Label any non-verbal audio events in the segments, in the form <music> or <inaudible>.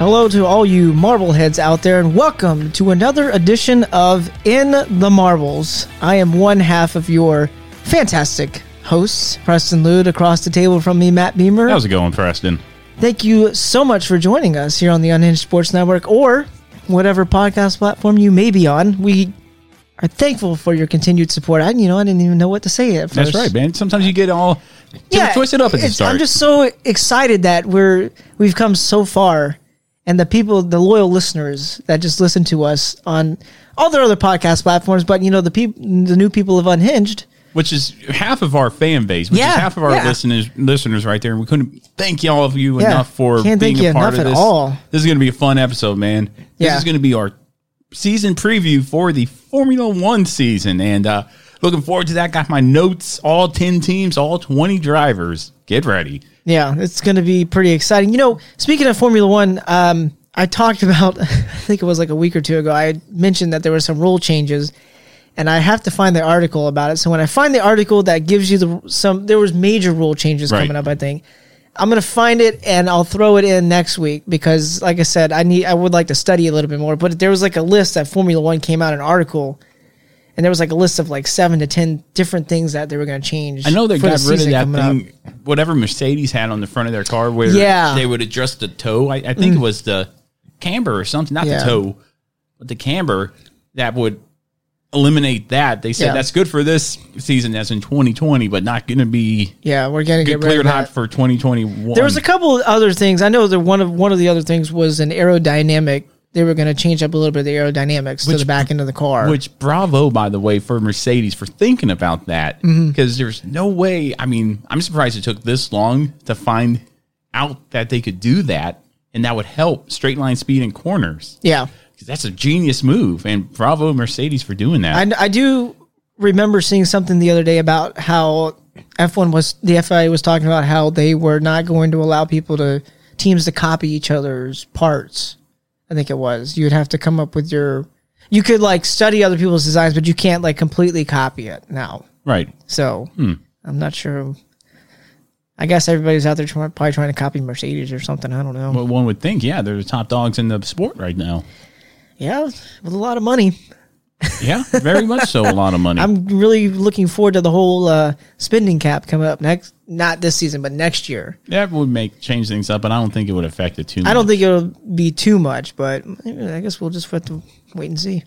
Hello to all you Marvel heads out there, and welcome to another edition of In the Marbles. I am one half of your fantastic hosts, Preston Lude, across the table from me, Matt Beamer. How's it going, Preston? Thank you so much for joining us here on the Unhinged Sports Network or whatever podcast platform you may be on. We are thankful for your continued support. I, you know, I didn't even know what to say at first. That's right, man. Sometimes you get all twisted up at the start. I'm just so excited that we're we've come so far, and the people, the loyal listeners that just listen to us on all their other podcast platforms, but you know the people, the new people of Unhinged. which is half of our fan base, which Yeah, is half of our yeah. listeners listeners right there. And we couldn't thank y'all of you Yeah, enough for can't being a part of at this. all. This is going to be a fun episode, man. This is going to be our season preview for the Formula One season, and uh, looking forward to that. Got my notes, all ten teams, all twenty drivers. Get ready. Yeah, it's going to be pretty exciting. You know, speaking of Formula One, um, I talked about, <laughs> I think it was like a week or two ago, I mentioned that there were some rule changes, and I have to find the article about it. So when I find the article that gives you the some, there was major rule changes Right. coming up. I think I'm going to find it and I'll throw it in next week because, like I said, I need, I would like to study a little bit more. But there was like a list that Formula One came out an article. And there was like a list of like seven to ten different things that they were going to change. I know they for the got rid of that coming up. thing, whatever Mercedes had on the front of their car, where Yeah. they would adjust the toe. I, I think it was the camber or something, not Yeah. the toe, but the camber that would eliminate that. They said Yeah. that's good for this season, as in 2020, but not going to be Yeah, we're going to get cleared hot for 2021. There was a couple of other things. I know that one of one of the other things was an aerodynamic. They were going to change up a little bit of the aerodynamics to Which- the back end of the car. Which bravo, by the way, for Mercedes for thinking about that Mm-hmm. because there's no way. I mean, I'm surprised it took this long to find out that they could do that, and that would help straight line speed in corners. Yeah, because that's a genius move, and bravo Mercedes for doing that. I, I do remember seeing something the other day about how F1 was the FIA was talking about how they were not going to allow people to teams to copy each other's parts. I think it was you would have to come up with your. You could like study other people's designs, but you can't like completely copy it now. right. So Hmm. I'm not sure. I guess everybody's out there try, probably trying to copy Mercedes or something. I don't know. Well, one would think, yeah, they're the top dogs in the sport right now. yeah, with a lot of money. Yeah, very much so. A lot of money. I'm really looking forward to the whole uh, spending cap coming up next. Not this season, but next year. that would make change things up, but I don't think it would affect it too much. I don't think it'll be too much, but I guess we'll just have to wait and see.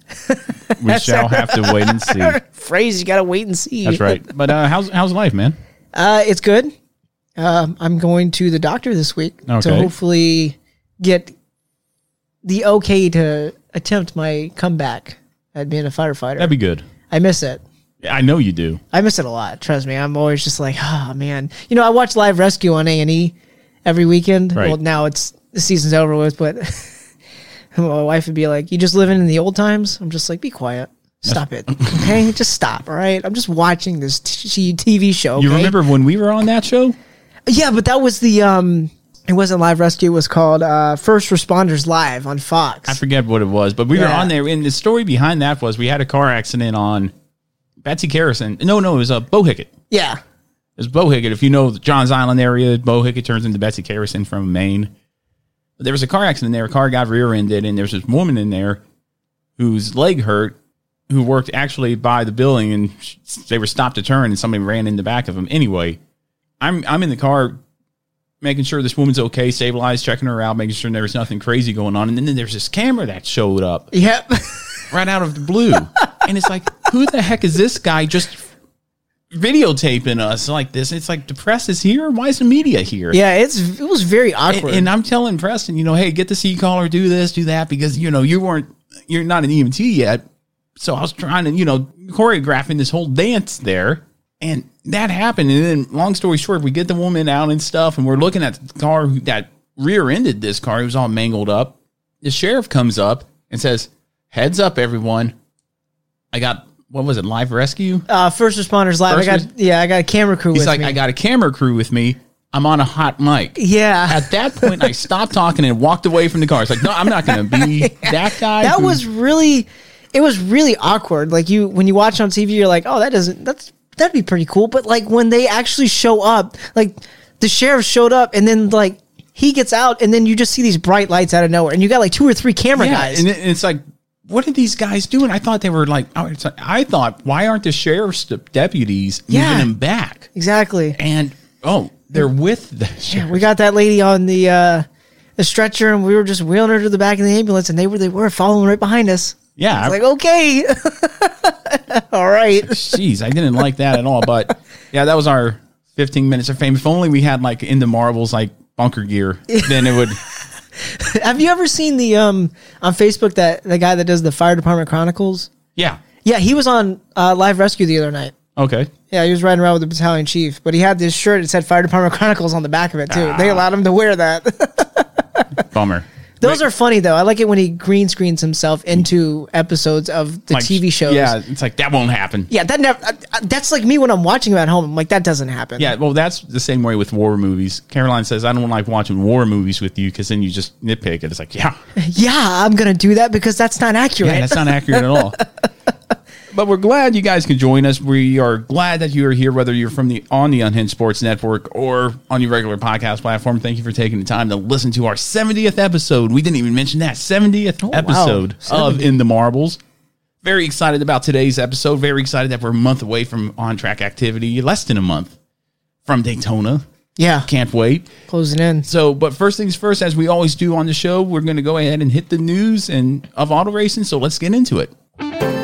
we <laughs> shall have to wait and see. <laughs> Phrase you got to wait and see. That's right. <laughs> But uh, how's how's life, man? Uh, it's good. Um, I'm going to the doctor this week to hopefully get the okay to attempt my comeback at being a firefighter. That'd be good. I miss it. I know you do. I miss it a lot. Trust me. I'm always just like, oh man. You know, I watch Live Rescue on A and E every weekend. Right. Well, now it's the season's over with, but <laughs> my wife would be like, "You just living in the old times?" I'm just like, "Be quiet." Stop it. <laughs> Okay? just stop. All right. I'm just watching this t- TV show. You remember when we were on that show? Yeah, but that was the um it wasn't live rescue, it was called uh First Responders Live on Fox. I forget what it was, but we were Yeah. on there. And the story behind that was we had a car accident on Betsy Kerrison. No, no, it was a uh, Bohicket. yeah. There's Bohicket. If you know the Johns Island area, Bohicket turns into Betsy Kerrison from Maine. But there was a car accident there. A car got rear-ended, and there's this woman in there whose leg hurt, who worked actually by the building, and sh- they were stopped to turn, and somebody ran in the back of them. Anyway, I'm I'm in the car making sure this woman's okay, stabilized, checking her out, making sure there was nothing crazy going on. And then there's this camera that showed up Yep. <laughs> right out of the blue. and it's like, who the heck is this guy just videotaping us like this? It's like, the press is here? Why is the media here? yeah, it's it was very awkward. and I'm telling Preston, you know, hey, get the C collar, do this, do that, because, you know, you weren't, you're not an EMT yet. So I was trying to, you know, choreographing this whole dance there. And that happened. And then, long story short, we get the woman out and stuff, and we're looking at the car that rear ended this car. It was all mangled up. The sheriff comes up and says, Heads up, everyone. I got, what was it, live rescue? uh, first responders live. First I res- got yeah, I got a camera crew He's with like, me. I got a camera crew with me. I'm on a hot mic. yeah. At that point, I <laughs> stopped talking and walked away from the car. It's like, no, I'm not going to be <laughs> that guy. that who- was really it was really awkward like you when you watch on tv you're like oh that doesn't that's that'd be pretty cool but like when they actually show up like the sheriff showed up and then like he gets out and then you just see these bright lights out of nowhere and you got like two or three camera yeah, guys and it- it's like, what are these guys doing? I thought they were like, oh, it's like- I thought, why aren't the sheriff's deputies Yeah. moving him back? exactly And oh, they're with the sheriff. we got that lady on the uh the stretcher and we were just wheeling her to the back of the ambulance and they were they were following right behind us Yeah, it's like okay <laughs> all right Jeez, I didn't like that at all. But yeah, that was our 15 minutes of fame. If only we had like in the marbles like bunker gear, <laughs> then it would. have you ever seen the um on facebook that the guy that does the fire department chronicles Yeah. Yeah, he was on uh, live rescue the other night. Okay. Yeah, he was riding around with the battalion chief, but he had this shirt that said Fire Department Chronicles on the back of it too. They allowed him to wear that. <laughs> Bummer. Those are funny though. I like it when he green screens himself into episodes of the Like, TV shows. Yeah, it's like that won't happen. yeah, that never. uh, uh, that's like me when I'm watching them at home. I'm like, that doesn't happen. Yeah, well, that's the same way with war movies. Caroline says, I don't like watching war movies with you because then you just nitpick it. It's like, yeah, <laughs> yeah, I'm gonna do that because that's not accurate. yeah, that's not accurate at all. <laughs> But we're glad you guys can join us. We are glad that you are here, whether you're from the on the Unhinged Sports Network or on your regular podcast platform. Thank you for taking the time to listen to our 70th episode. We didn't even mention that 70th wow. episode of In the Marbles. Very excited about today's episode. Very excited that we're a month away from on track activity, less than a month from Daytona. yeah, Can't wait. closing in. So, but first things first, as we always do on the show, we're going to go ahead and hit the news and of auto racing. So let's get into it.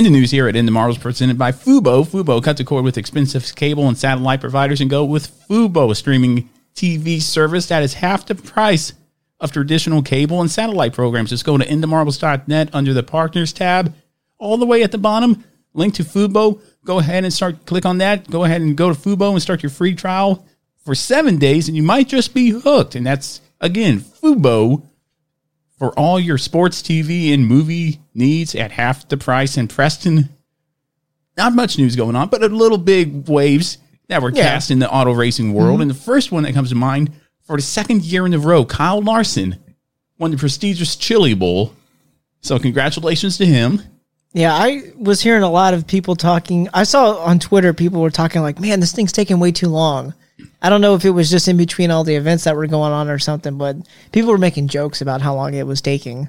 And the news here at In the Marbles presented by Fubo. Fubo cut the cord with expensive cable and satellite providers and go with Fubo, a streaming TV service that is half the price of traditional cable and satellite programs. Just go to inthemarbles.net under the partners tab, all the way at the bottom, link to Fubo. Go ahead and start, click on that. Go ahead and go to Fubo and start your free trial for seven days, and you might just be hooked. And that's, again, Fubo for all your sports TV and movie needs at half the price. in Preston, not much news going on, but a little big waves that were Yeah. cast in the auto racing world. Mm-hmm. And the first one that comes to mind for the second year in a row, Kyle Larson won the prestigious Chili Bowl. So congratulations to him. Yeah, I was hearing a lot of people talking. I saw on Twitter people were talking like, "Man, this thing's taking way too long." I don't know if it was just in between all the events that were going on or something, but people were making jokes about how long it was taking.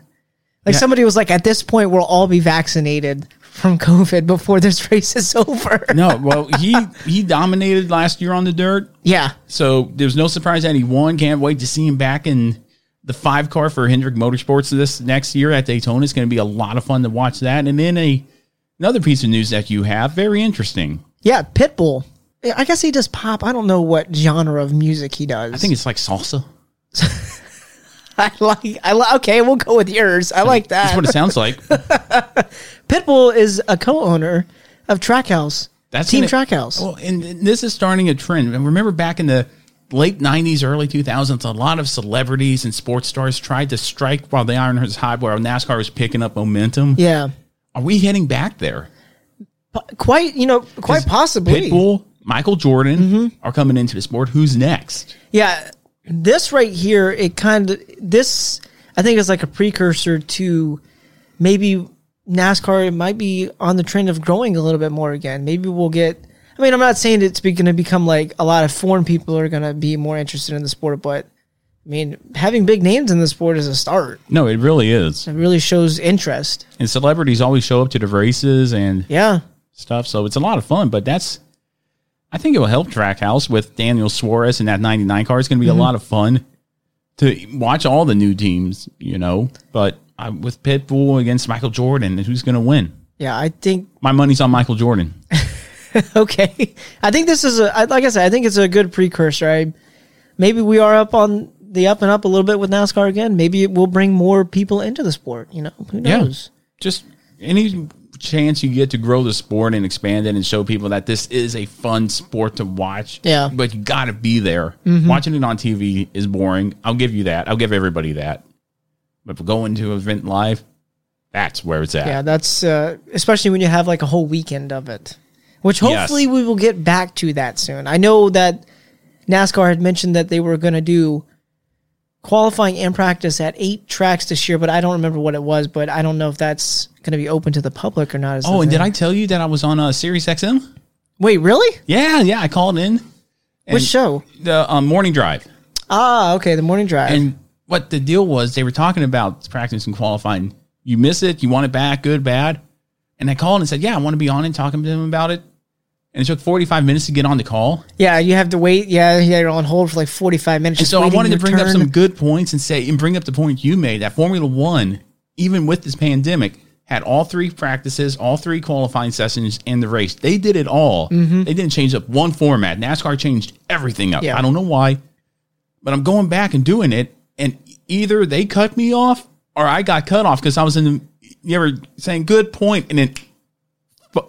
Like Yeah. somebody was like, "At this point, we'll all be vaccinated from COVID before this <laughs> race is over." No, well, he he dominated last year on the dirt. yeah, So there's no surprise that he won. Can't wait to see him back in the five car for Hendrick Motorsports this next year at Daytona. It's going to be a lot of fun to watch that. And then a another piece of news that you have, very interesting. yeah, Pitbull. I guess he does pop. I don't know what genre of music he does. I think it's like salsa. <laughs> I like. I like. Okay, we'll go with yours. I like that. That's what it sounds like. <laughs> Pitbull is a co-owner of Trackhouse. That's Team gonna- Trackhouse. Well, and and this is starting a trend. And remember back in the late 90s, early 2000s, a lot of celebrities and sports stars tried to strike while the iron was hot, while NASCAR was picking up momentum. Yeah, Are we heading back there? quite. You know, quite possibly. Pitbull, Michael Jordan Mm-hmm. are coming into the sport. Who's next? Yeah, this right here, it kind of this I think is like a precursor to maybe NASCAR might be on the trend of growing a little bit more again. Maybe we'll get I mean, I'm not saying it's going to become like a lot of foreign people are going to be more interested in the sport, but I mean, having big names in the sport is a start. No, it really is. It really shows interest. And celebrities always show up to the races and Yeah. stuff, so it's a lot of fun. But that's, I think it will help Trackhouse with Daniel Suarez and that 99 car. It's going to be a mm-hmm. lot of fun to watch all the new teams, you know. But I, with Pitbull against Michael Jordan, who's going to win? Yeah, I think My money's on Michael Jordan. <laughs> okay. I think this is a I- like I said. I think it's a good precursor. I maybe we are up on the up and up a little bit with NASCAR again. Maybe it will bring more people into the sport. You know, who Yeah. knows? Just any chance you get to grow the sport and expand it and show people that this is a fun sport to watch. Yeah. But you got to be there. Watching it on TV is boring. I'll give you that. I'll give everybody that. But going to an event live, that's where it's at. Yeah, that's uh, especially when you have like a whole weekend of it, which hopefully Yes. we will get back to that soon. I know that NASCAR had mentioned that they were going to do qualifying and practice at eight tracks this year, but I don't remember what it was. But I don't know if that's going to be open to the public or not. Oh, and did. I tell you that I was on uh, Sirius XM? wait? Really? Yeah, yeah. I called in. Which show? The um, morning drive. Ah, okay, the morning drive. And what the deal was, they were talking about practice and qualifying. You miss it, you want it back, good, bad. And I called and said, Yeah, I want to be on and talking to them about it. And it took 45 minutes to get on the call. yeah, you have to wait. Yeah, you're on hold for like 45 minutes. And so I wanted to bring up some good points and say, and bring up the point you made that Formula One, even with this pandemic, had all three practices, all three qualifying sessions and the race. They did it all. They didn't change up one format. NASCAR changed everything up. Mm-hmm. Yeah. I don't know why, but I'm going back and doing it. And either they cut me off or I got cut off because I was in the, you ever saying good point and then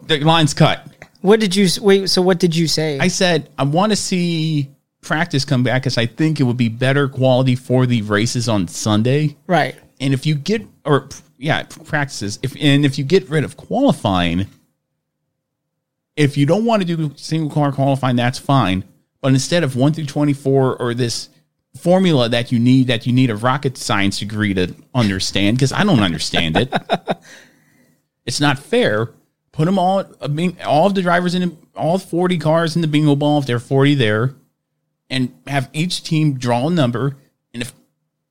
the line's cut. What did you wait? So what did you say? I said I want to see practice come back because I think it would be better quality for the races on Sunday. right. And if you get or yeah practices, if and if you get rid of qualifying, if you don't want to do single car qualifying, that's fine. But instead of one through twenty four or this formula that you need that you need a rocket science degree to understand because I don't understand it. <laughs> it's not fair. Put them all, I mean, all of the drivers in all 40 cars in the bingo ball, if they're 40 there, and have each team draw a number. And if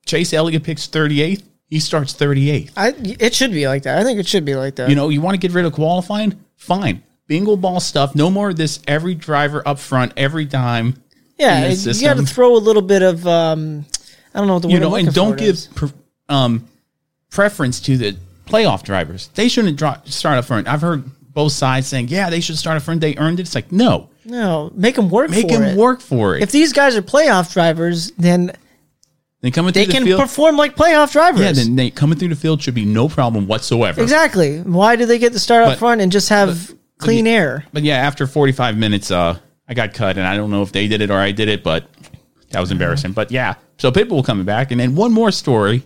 Chase Elliott picks 38th, he starts 38th. I it should be like that. I think it should be like that. You know, you want to get rid of qualifying? Fine. Bingo ball stuff. No more of this every driver up front every time. yeah, you got to throw a little bit of um, I don't know what the you word I'm know, and don't give pre- um, preference to the playoff drivers. They shouldn't draw, start up front. I've heard both sides saying, yeah, they should start up front. They earned it. It's like, no, no make them work. make for them it. work for it. If these guys are playoff drivers, then they coming they through can field. perform like playoff drivers. yeah, then they coming through the field should be no problem whatsoever. exactly. Why do they get to start up But- front and just have clean air? But yeah, after 45 minutes, uh, I got cut, and I don't know if they did it or I did it, but that was embarrassing. But yeah, so Pitbull coming back, and then one more story.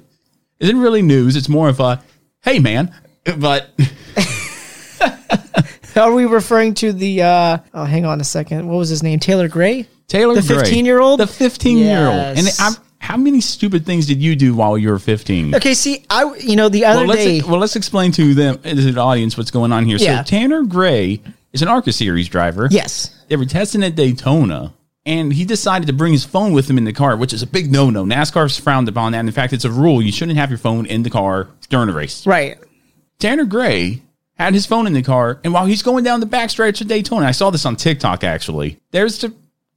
Isn't really news. It's more of a, hey man, but <laughs> Are we referring to the? uh Oh, hang on a second. What was his name? Taylor Gray. Taylor Gray. The 15-year-old? the 15 year old, and Yes. I, how many stupid things did you do while you were 15? Okay, see, I you know the other Well, let's day. well let's explain to them to the audience what's going on here. Yeah. So Tanner Gray is an ARCA series driver. yes. They were testing at Daytona, and he decided to bring his phone with him in the car, which is a big no no. NASCAR's frowned upon that. In fact, it's a rule you shouldn't have your phone in the car during a race. Right. Tanner Gray had his phone in the car, and while he's going down the backstretch of Daytona, I saw this on TikTok actually. There's the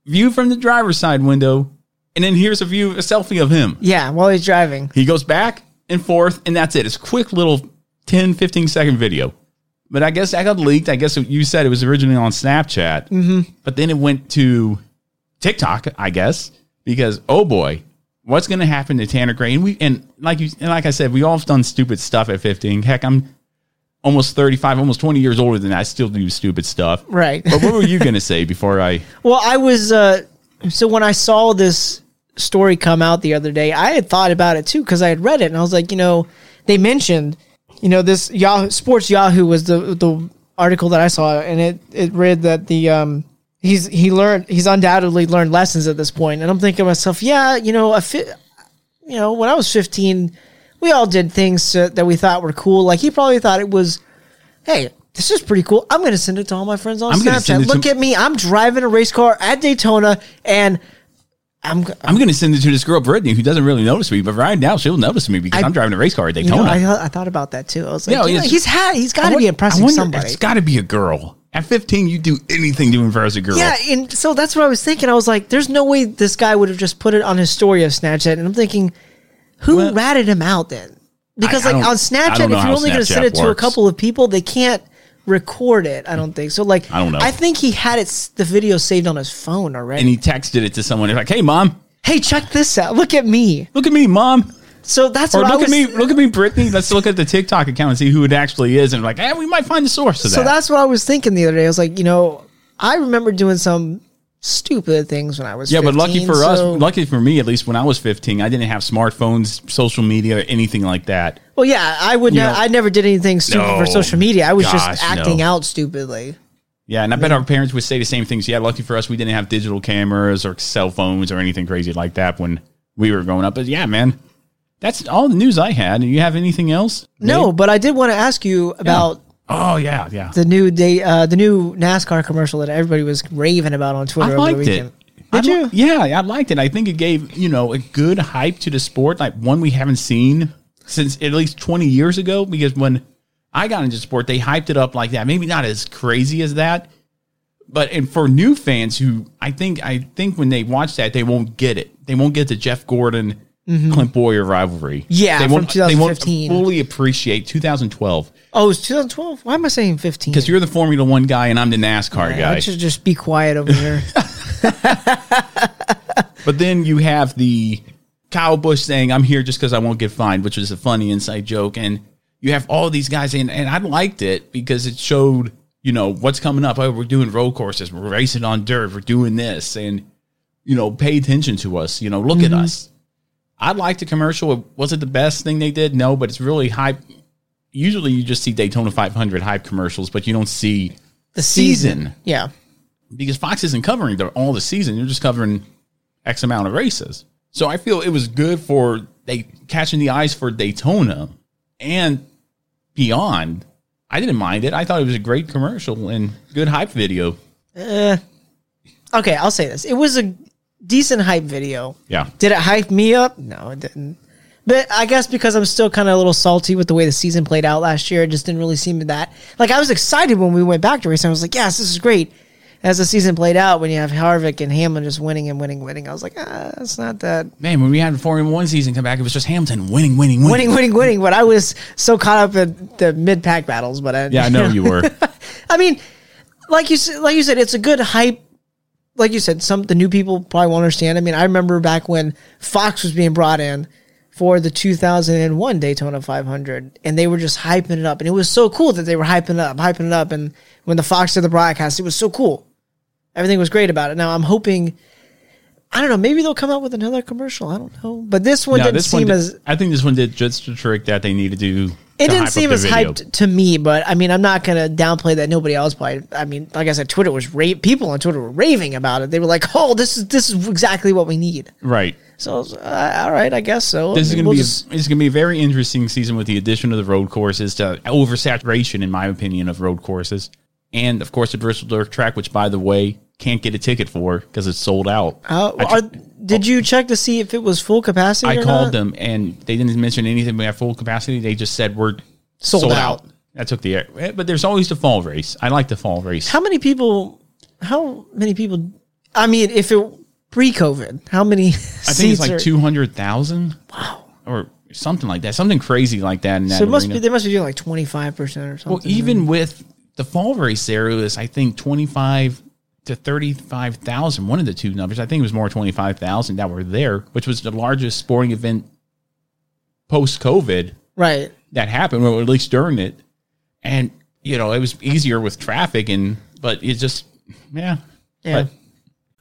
view from the driver's side window, and then here's a view, a selfie of him. Yeah. While he's driving. He goes back and forth, and that's it. It's a quick little 10, 15 second video. But I guess that got leaked. I guess you said it was originally on Snapchat, mm-hmm. but then it went to TikTok, I guess, because oh boy, what's going to happen to Tanner Gray? And we and like you and like I said, we all have done stupid stuff at 15. Heck, I'm almost 35, almost 20 years older than that. I still do stupid stuff. Right. But what were you <laughs> going to say before I? Well, I was uh so when I saw this story come out the other day, I had thought about it too because I had read it and I was like, you know, they mentioned, you know, this Yahoo Sports Yahoo was the the article that I saw and it it read that the um he's he learned he's undoubtedly learned lessons at this point and I'm thinking to myself, yeah, you know, a fi- you know, when I was 15, we all did things uh, that we thought were cool. Like he probably thought it was hey, this is pretty cool. I'm going to send it to all my friends on I'm Snapchat. it to- Look at me. I'm driving a race car at Daytona and I'm, g- I'm going to send it to this girl, Brittany, who doesn't really notice me, but right now she'll notice me because I- am driving a race car at you Daytona. know, I, I thought about that too. I was like, Yeah, you know, he's had, he's got to be impressing I wonder- somebody. It's got to be a girl. At 15, you do anything to impress a girl. Yeah, and so that's what I was thinking. I was like, there's no way this guy would have just put it on his story of Snapchat. And I'm thinking, who Well- ratted him out then? Because I like don't- on Snapchat, if you're only going to send it to a couple of people, they can't record it. I don't think so. Like, I don't know. I think he had it the video saved on his phone already. And he texted it to someone. He's like, hey, mom, hey, check this out. Look at me. look at me, mom. So that's Or what I look was, at me, look at me, Brittany. Let's look at the TikTok account and see who it actually is. And like, eh, we might find the source of So that. that's what I was thinking the other day. I was like, you know, I remember doing some stupid things when I was yeah, but lucky for so- us, lucky for me, at least when I was 15, I didn't have smartphones, social media, or anything like that. Well, yeah, I would. Ne- I never did anything stupid for social media. I was Gosh, just acting no. out stupidly. Yeah, and I bet our parents would say the same things. Yeah, lucky for us, we didn't have digital cameras or cell phones or anything crazy like that when we were growing up. But yeah, man, that's all the news I had. You have anything else? No, Dave? but I did want to ask you about Oh yeah, yeah. the new day, uh, the new NASCAR commercial that everybody was raving about on Twitter I over the liked it. weekend. I Did li- you? Yeah, I liked it. I think it gave you know a good hype to the sport, like one we haven't seen since at least twenty years ago. Because when I got into sport, they hyped it up like that. Maybe not as crazy as that, but and for new fans who I think I think when they watch that, they won't get it. They won't get the Jeff Gordon. Clint Bowyer rivalry. Mm-hmm. Yeah, they from won't, They won't fully appreciate 2012 Oh, it was 2012. Why am I saying 15? because you're the Formula One guy and I'm the NASCAR Yeah, guy. I should just be quiet over here. <laughs> <laughs> But then you have the Kyle Busch saying, I'm here just because I won't get fined, which was a funny inside joke. And you have all these guys in, and I liked it because it showed, you know, what's coming up. Oh, we're doing road courses, we're racing on dirt, we're doing this, and, you know, pay attention to us, you know, look at us. I liked the commercial. Was it the best thing they did? No, but it's really hype. Usually you just see Daytona 500 hype commercials, but you don't see The season season. Yeah. because Fox isn't covering the, all the season. You're just covering X amount of races. So I feel it was good for they catching the eyes for Daytona and beyond. I didn't mind it. I thought it was a great commercial and good hype video. Eh. Okay, I'll say this. It was a decent hype video. Yeah. Did it hype me up? No, it didn't. But I guess because I'm still kind of a little salty with the way the season played out last year, it just didn't really seem that. Like I was excited when we went back to racing. I was like, "Yes, this is great." As the season played out, when you have Harvick and Hamlin just winning and winning, winning, I was like, "Ah, it's not that Man, when we had the Formula One season come back, it was just Hamilton winning, winning, winning. winning, winning, winning." But I was so caught up in the mid pack battles. But I, Yeah, I know you were. <laughs> I mean, like you said, like you said, it's a good hype. Like you said, some the new people probably won't understand. I mean, I remember back when Fox was being brought in for the 2001 Daytona 500, and they were just hyping it up, and it was so cool that they were hyping it up, hyping it up, and when the Fox did the broadcast, it was so cool. Everything was great about it. Now I'm hoping. I don't know. Maybe they'll come out with another commercial. I don't know. But this one No, didn't this one seem did- as I think this one did just the trick that they needed to do. it didn't seem as video. hyped to me, but I mean, I'm not gonna downplay that nobody else probably. I mean, like I said, Twitter was ra- people on Twitter were raving about it. They were like, "Oh, this is this is exactly what we need." Right. So, uh, all right, I guess so. This is going to We'll be just- it's going to be a very interesting season with the addition of the road courses to oversaturation, in my opinion, of road courses, and of course the Bristol Dirt Track, which by the way can't get a ticket for because it's sold out. uh, are, did you check to see if it was full capacity? I called not? them and they didn't mention anything about full capacity. They just said we're Sold out. That took the air. Eh, But there's always the fall race. I like the fall race. How many people? How many people? I mean, if it pre-COVID, how many I think it's like are, two hundred thousand. Wow. Or something like that. Something crazy like that. In that So it must arena. be they must be doing like 25 percent or something. Well, even with the fall race, there it was I think twenty five to thirty five thousand. One of the two numbers. I think it was more twenty five thousand that were there, which was the largest sporting event post COVID right. that happened, or at least during it. And you know, it was easier with traffic, and but it just yeah. Yeah. But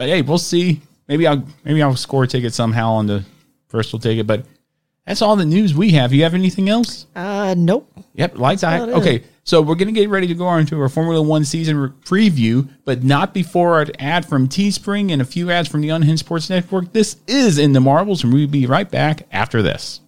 But hey, we'll see. Maybe I'll maybe I'll score a ticket somehow on the first ticket. But that's all the news we have. You have anything else? Uh, nope. Yep, lights out. Okay, so we're gonna get ready to go on to our Formula One season re- preview, but not before an ad from Teespring and a few ads from the Unhinged Sports Network. This is in the marbles, and we'll be right back after this.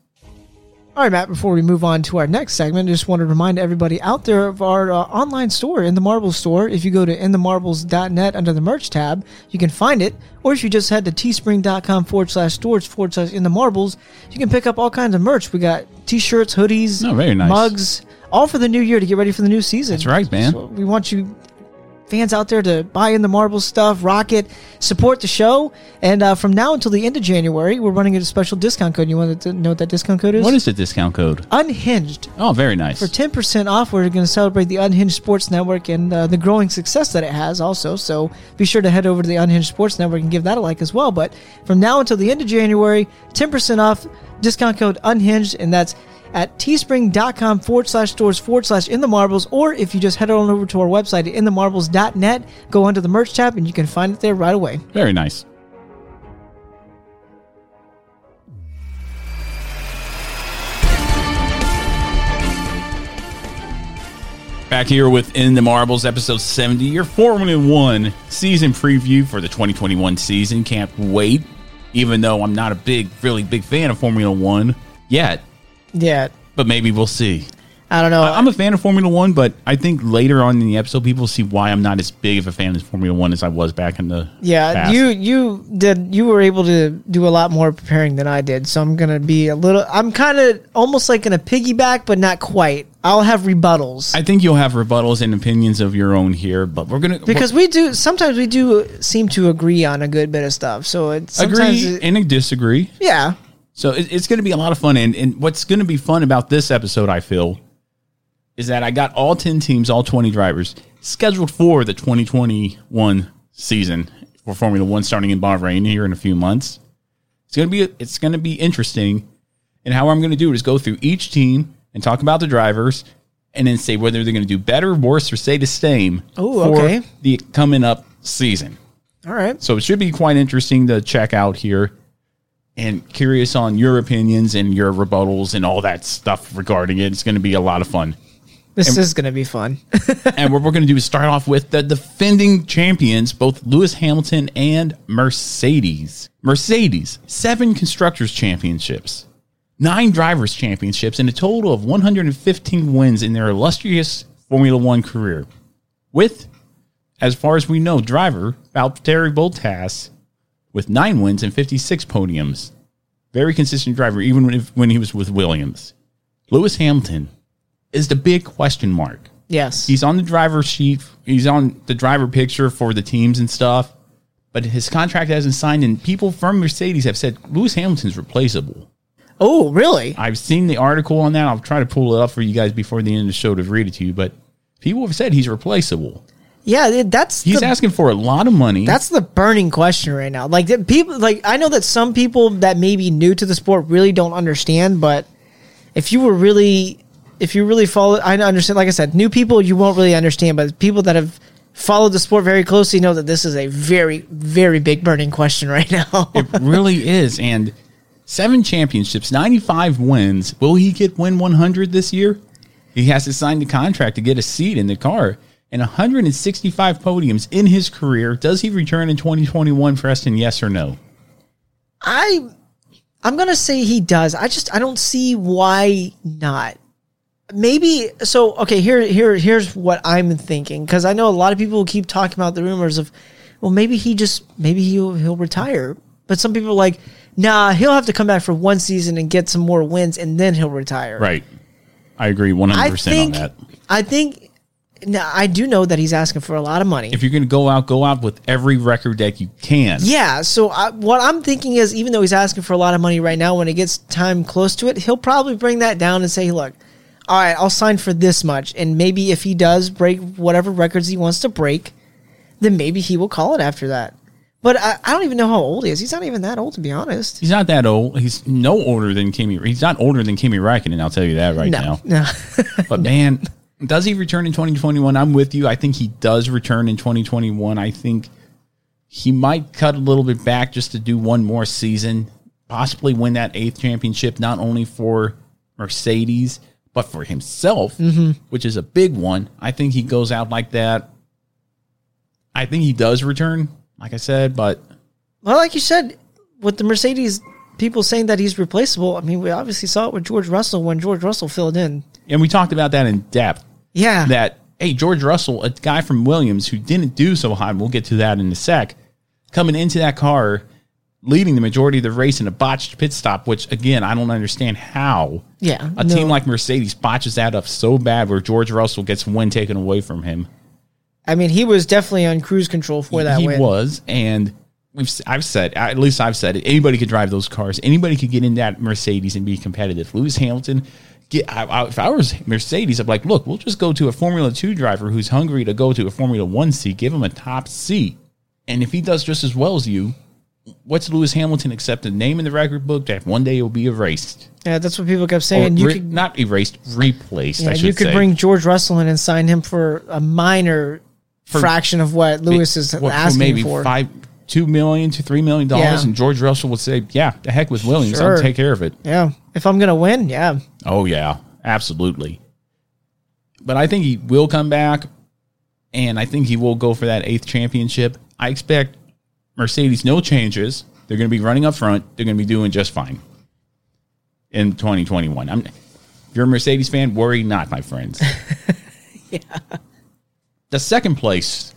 All right, Matt, before we move on to our next segment, I just want to remind everybody out there of our uh, online store, In the Marbles store. If you go to inthemarbles.net under the merch tab, you can find it. Or if you just head to teespring.com forward slash stores forward slash in the marbles, you can pick up all kinds of merch. We got t shirts, hoodies, Oh, very nice. mugs, all for the new year to get ready for the new season. That's right, man. So we want you fans out there to buy in the marbles stuff, rock it, support the show. And uh, from now until the end of January, we're running a special discount code. You want to know what that discount code is? What is the discount code? Unhinged. Oh, very nice. For 10% off, we're going to celebrate the Unhinged Sports Network and uh, the growing success that it has also. So be sure to head over to the Unhinged Sports Network and give that a like as well. But from now until the end of January, 10% off, discount code Unhinged, and that's at teespring.com forward slash stores forward slash in the marbles. Or if you just head on over to our website at inthemarbles.net, go onto the merch tab, and you can find it there right away. Very nice. Back here with In the Marbles, episode 70, your Formula One season preview for the 2021 season. Can't wait, even though I'm not a big, really big fan of Formula One yet, Yeah. but maybe we'll see. I don't know. I- I'm a fan of Formula One, but I think later on in the episode, people see why I'm not as big of a fan of Formula One as I was back in the Yeah, past. you you did you were able to do a lot more preparing than I did, so I'm gonna be a little. I'm kind of almost like in a piggyback, but not quite. I'll have rebuttals I think you'll have rebuttals and opinions of your own here, but we're gonna because we do sometimes we do seem to agree on a good bit of stuff. So it's sometimes agree it- and disagree. yeah, So it, it's going to be a lot of fun. And, and what's going to be fun about this episode, I feel, is that I got all 10 teams, all 20 drivers scheduled for the 2021 season for Formula One starting in Bahrain here in a few months. It's going to be, it's going to be interesting. And how I'm going to do it is go through each team and talk about the drivers and then say whether they're going to do better, worse, or stay the same for okay. the coming up season. all right. So it should be quite interesting to check out here and curious on your opinions and your rebuttals and all that stuff regarding it. It's going to be a lot of fun. This is gonna be fun. <laughs> and what we're going to do is start off with the defending champions, both Lewis Hamilton and Mercedes. Mercedes, seven constructors championships, nine drivers championships, and a total of 115 wins in their illustrious Formula One career. With, as far as we know, driver Valtteri Bottas with nine wins and 56 podiums. Very consistent driver, even when, when he was with Williams. Lewis Hamilton is the big question mark. yes. He's on the driver sheet. He's on the driver picture for the teams and stuff. But his contract hasn't signed, and people from Mercedes have said Lewis Hamilton's replaceable. oh, really? I've seen the article on that. I'll try to pull it up for you guys before the end of the show to read it to you. But people have said he's replaceable. Yeah, that's He's the, asking for a lot of money. That's the burning question right now. Like the people, like I know that some people that may be new to the sport really don't understand, but if you were really, if you really follow, I understand. Like I said, new people you won't really understand, but people that have followed the sport very closely know that this is a very, very big burning question right now. <laughs> it really is. And seven championships, 95 wins. Will he get win 100 this year? He has to sign the contract to get a seat in the car. And 165 podiums in his career. Does he return in 2021, for Preston? Yes or no? I I'm gonna say he does. I just I don't see why not. Maybe so. Okay, here here here's what I'm thinking because I know a lot of people keep talking about the rumors of, well, maybe he just maybe he'll he'll retire. But some people are like, nah, he'll have to come back for one season and get some more wins and then he'll retire. Right. I agree 100% I on that. I think now I do know that he's asking for a lot of money. If you're going to go out, go out with every record that you can. Yeah, so I, what I'm thinking is, even though he's asking for a lot of money right now, when it gets time close to it, he'll probably bring that down and say, "Look, all right, I'll sign for this much." And maybe if he does break whatever records he wants to break, then maybe he will call it after that. But I, I don't even know how old he is. He's not even that old, to be honest. He's not that old. He's no older than Kimi. He's not older than Kimi Räikkönen. I'll tell you that right no, now. no. But man, <laughs> does he return in 2021? I'm with you. I think he does return in 2021. I think he might cut a little bit back just to do one more season, possibly win that eighth championship, not only for Mercedes, but for himself, mm-hmm. which is a big one. I think he goes out like that. I think he does return, like I said, but well, like you said, with the Mercedes people saying that he's replaceable, I mean, we obviously saw it with George Russell when George Russell filled in. and we talked about that in depth. Yeah, that hey George Russell, a guy from Williams who didn't do so hot, and we'll get to that in a sec, coming into that car, leading the majority of the race in a botched pit stop, which again I don't understand how yeah. a no. team like Mercedes botches that up so bad where George Russell gets one taken away from him. I mean, he was definitely on cruise control for that he win. was, and we've I've said at least I've said it. Anybody could drive those cars. Anybody could get in that Mercedes and be competitive. Lewis Hamilton. Get, I, I, if I was Mercedes, I'd be like, look, we'll just go to a Formula Two driver who's hungry to go to a Formula One seat. Give him a top seat, and if he does just as well as you, what's Lewis Hamilton except a name in the record book that one day will be erased? Yeah, that's what people kept Or saying. you re- could, not erased, replaced. yeah, I should you could say. bring George Russell in and sign him for a minor For- fraction of what Lewis is What, asking maybe for. five, two million to three million dollars, Yeah. and George Russell would say, "Yeah, the heck with Williams, Sure. I'll take care of it." Yeah, if I'm gonna win, yeah, Oh yeah, absolutely. But I think he will come back, and I think he will go for that eighth championship. I expect Mercedes no changes. They're going to be running up front. They're going to be doing just fine in 2021. I'm. If you're a Mercedes fan, worry not, my friends. <laughs> yeah. The second place,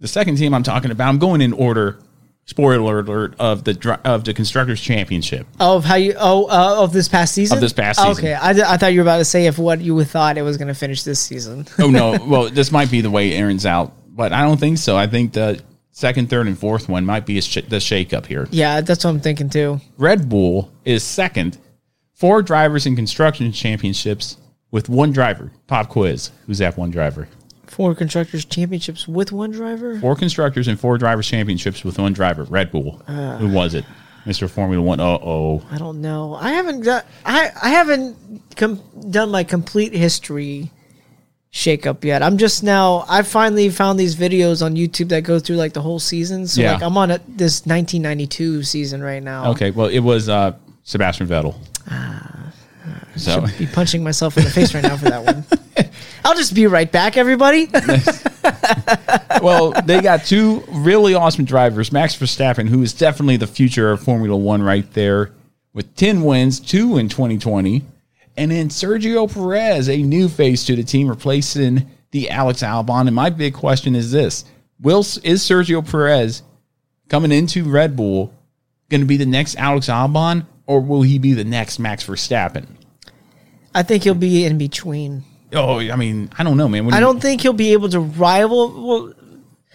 the second team I'm talking about, I'm going in order. Spoiler alert of the of the constructors championship. of how you oh uh, of this past season Of this past season. Okay, I, I thought you were about to say if what you thought it was gonna finish this season. <laughs> oh no <laughs> well this might be the way aaron's out but i don't think so i think the second third and fourth one might be a sh- the shake up here yeah, that's what I'm thinking too. red bull is second four drivers in construction championships with one driver pop quiz who's that one driver Four constructors championships with one driver. four constructors and four drivers championships with one driver red bull who was it mr formula one uh-oh I don't know. I haven't got, I I haven't com- done my complete history shakeup yet. I'm just now. I finally found these videos on YouTube that go through like the whole season. So Yeah. like I'm on a, this 1992 season right now. okay well it was uh sebastian vettel so Be punching myself in the face right now for that one. <laughs> I'll just be right back, everybody. <laughs> well, they got two really awesome drivers. Max Verstappen, who is definitely the future of Formula One right there, with 10 wins, two in 2020. And then Sergio Perez, a new face to the team, replacing the Alex Albon. And my big question is this Will is Sergio Perez coming into Red Bull going to be the next Alex Albon, or will he be the next Max Verstappen? I think he'll be in between. Oh, I mean, I don't know, man. What do I you- don't think he'll be able to rival. Well,